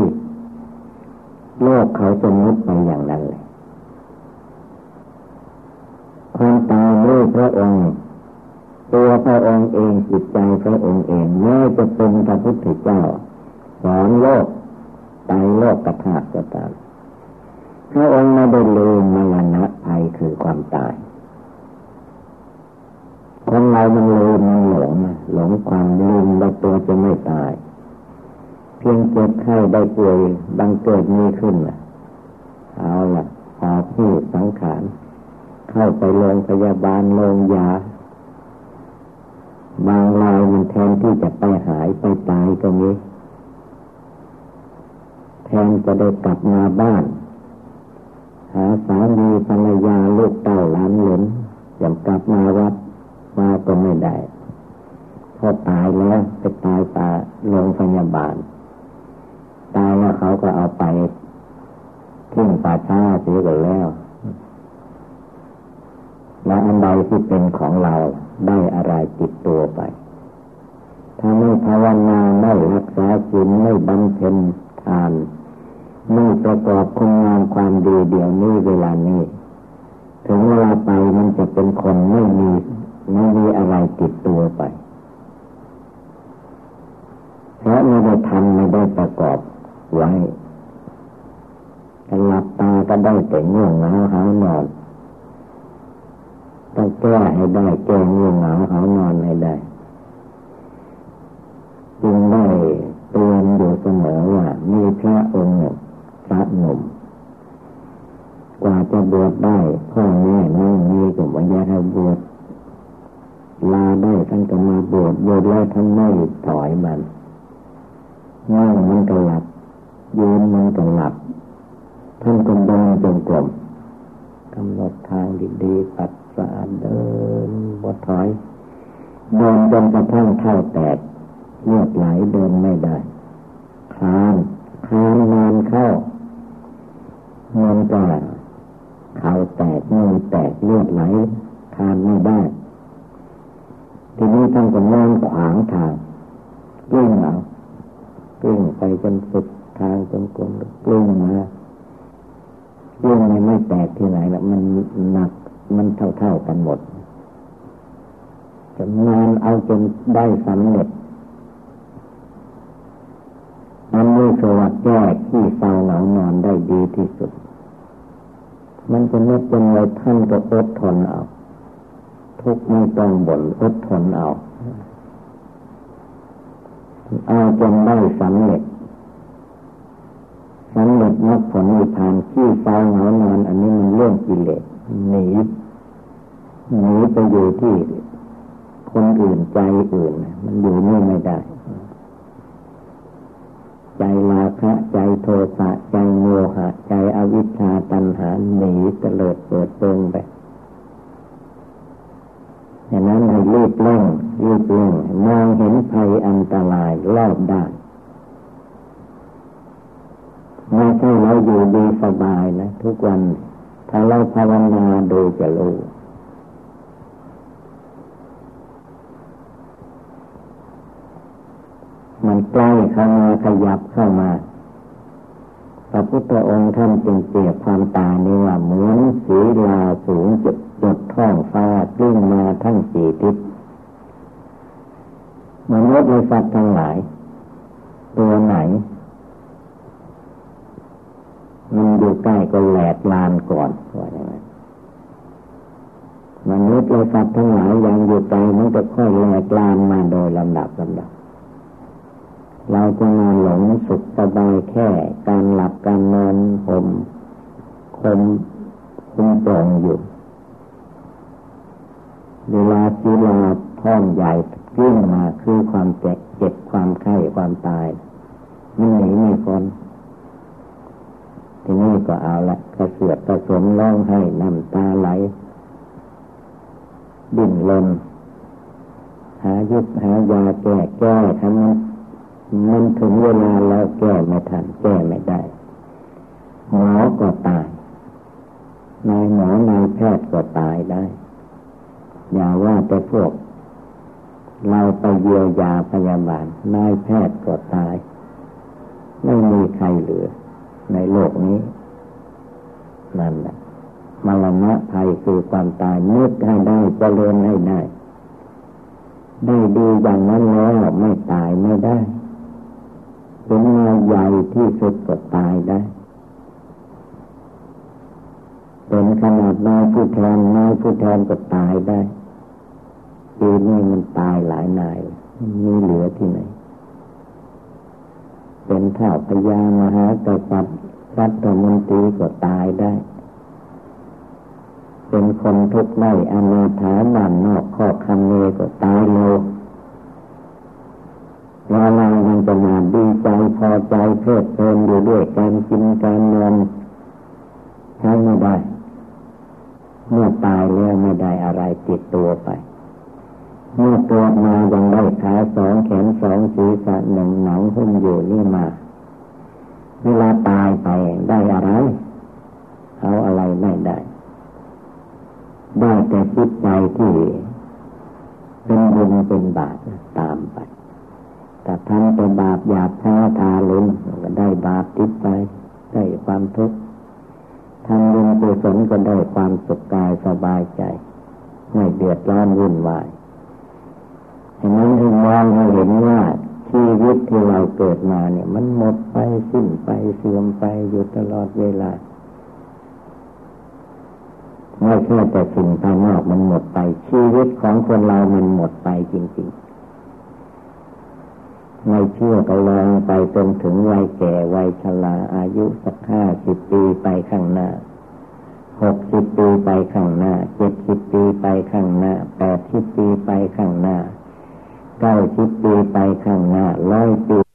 โลกเขาจะมุดไปอย่างนั้นเลยความตายนี้พระองค์ ตัวพระองค์เองจิตใจพระองค์เองแม้จะเป็นพระพุทธเจ้าสอนโลก ตายโลกกระถาก็ตามพระองค์ไม่ได้ลืมมรณะภัยคือความตายคนเรามันลืมมันหลงหลงความลืมว่าตัวจะไม่ตาย เพียงเจ็บไข้ได้ป่วยบังเกิดมีขึ้นเอาละพอผู้สังขาร เข้าไปโรงพยาบาลโรงยา บางรายมันแทนที่จะไปหายไปตายก็มี แทนจะได้กลับมาบ้าน หาสามีภรรยาลูกเต้าหลานหลนอยังกลับมาวัดมาก็ไม่ได้พอตายแล้วไปตายป่าโรงพยาบาล ตายแล้วเขาก็เอาไปทิ้งป่าช้าเสียกันแล้วแล้วอันใดที่เป็นของเราได้อะไรติดตัวไป ถ้าไม่ภาวนาไม่รักษาศีลไม่บำเพ็ญ ประกอบคุณงามความดีเดี๋ยวนี้เวลานี้ ถึงเวลาไปมันจะเป็นคนไม่มีไม่มีอะไรติดตัวไป เพราะไม่ได้ทำไม่ได้ประกอบไว้หลับตาก็ได้แต่ง่วงเหงาหานอนต้องแก้ให้ได้แก้ง่วงเหงาหานอนให้ได้จึงได้ ท่านไม่ถอยมันง่งมันก็หลับยืนมันก็หลับท่านก็เดินจงกรมกำหนดทางดีๆปัดสะอาดเดินบดถอยเดินจนกระทั่งเท้าแตกเลือดไหลเดินไม่ได้คลานคลานนานเข้าเงินก็เข่าแตกมือแตกเลือดไหลคลานไม่ได้ ทีนี้ท่านก็นอนขวางทางกลิ้งเอากลิ้งไปจนสุดทางจนกลมกลิ้งมาเรื่องมันไม่แตกที่ไหนละมันหนักมันเท่าเท่ากันหมดจะนงานเอาจนได้สำเร็จมันมีสวัสดิ์แก้ที่เศร้าเหงานอนได้ดีที่สุด มันจะไม่เป็นไรท่านก็อดทนเอา ทุกไม่ต้องบ่นอดทนเอา เอาจนได้สำเร็จสำเร็จมรรคผลนิพพานที่เศร้าเหงานอน อันนี้มันเรื่องกิเลสหนีหนีไปอยู่ที่คนอื่นใจอื่น มันอยู่นี่ไม่ได้ ใจลาคะ ใจโทสะ ใจโมหะ ใจอวิชชาตัณหาหนีเตลิดเปิดเปิงไป อย่างนั้นให้รีบเร่งรีบเร่งมองเห็นภัยอันตรายรอบด้านไม่ใช่เราอยู่ดีสบายนะ ทุกวัน ถ้าเราภาวนาดูจะรู้มันใกล้เข้ามาขยับเข้ามา พระพุทธองค์ท่านจึงเปรียบความตายนี้ว่าเหมือนสีลาสูงจุด จุดท้องฟ้ากลิ้งมาทั้งสี่ทิศมนุษย์และสัตว์ทั้งหลาย ตัวไหน มันอยู่ใกล้ก็แหลกลานก่อนว่าอย่างไรมนุษย์และสัตว์ทั้งหลายยังอยู่ไกลมันก็ค่อยแหลกลานมาโดยลำดับลำดับ เราจะนอนหลงสุขสบายแค่ การหลับการนอนผมคมคุมปลงอยู่ เวลาชีลาท้องใหญ่ยิ่งมาคือความเจ็บเจ็บความไข้ความตายไม่หนีไม่พ้นทีนี้ก็เอาละกระเสือกกระสมร้องให้น้ำตาไหล ดิ้นรนหายุบหายาแก้แก้ทำมันมันถึงเวลาแล้วแก้ไม่ทันแก้ไม่ได้หมอก็ตายนายหมอนายแพทย์ก็ตายได้ อย่าว่าแต่พวก เราไปเยียวยาพยาบาลนายแพทย์ก็ตาย ไม่มีใครเหลือ ในโลกนี้ นั่นแหละมรณะภัยคือความตายนึกให้ได้เจริญให้ได้ได้ดีอย่างนั้นแล้วไม่ตายไม่ได้เป็นงานใหญ่ที่สุดก็ตายได้ เป็นขนาดนายผู้แทนนายผู้แทนก็ตายได้ ปีนี้มันตายหลายนายมีเหลือที่ไหน เป็นเท่าพญามหากษัตริย์รัฐมนตรีก็ตายได้ เป็นคนทุกข์ไม่อนาถาบ้านนอกข้อคำเนก็ตายเร็วเวลามันจะมาดีใจพอใจเพลิดเพลินอยู่ด้วยการกินการนอนใช้ไม่ได้ เมื่อตายแล้วไม่ได้อะไรติดตัวไป เมื่อตัวมายังได้ขาสองแขนสองศีรษะหนึ่งหนังหุ้มอยู่นี่มา เวลาตายไปได้อะไรเอาอะไรไม่ได้ ได้แต่จิตใจที่เป็นบุญเป็นบาปตามไปถ้าทำแต่บาปหยาบช้าทาลุนก็ได้บาปติดไป ได้ความทุกข์ทำบุญกุศลก็ได้ความสุขกายสบายใจ ไม่เดือดร้อนวุ่นวาย ฉะนั้นถึงมองให้เห็นว่าชีวิตที่เราเกิดมาเนี่ย มันหมดไปสิ้นไปเสื่อมไปอยู่ตลอดเวลาไม่ใช่แต่สิ่งภายนอกมันหมดไป ชีวิตของคนเรามันหมดไปจริง ๆ ไม่เชื่อก็ลองไปจนถึงวัยแก่วัยชราอายุสักห้าสิบปีไปข้างหน้าหกสิบปีไปข้างหน้าเจ็ดสิบปีไปข้างหน้าแปดสิบปีไปข้างหน้า เก้าสิบปีไปข้างหน้าร้อยปี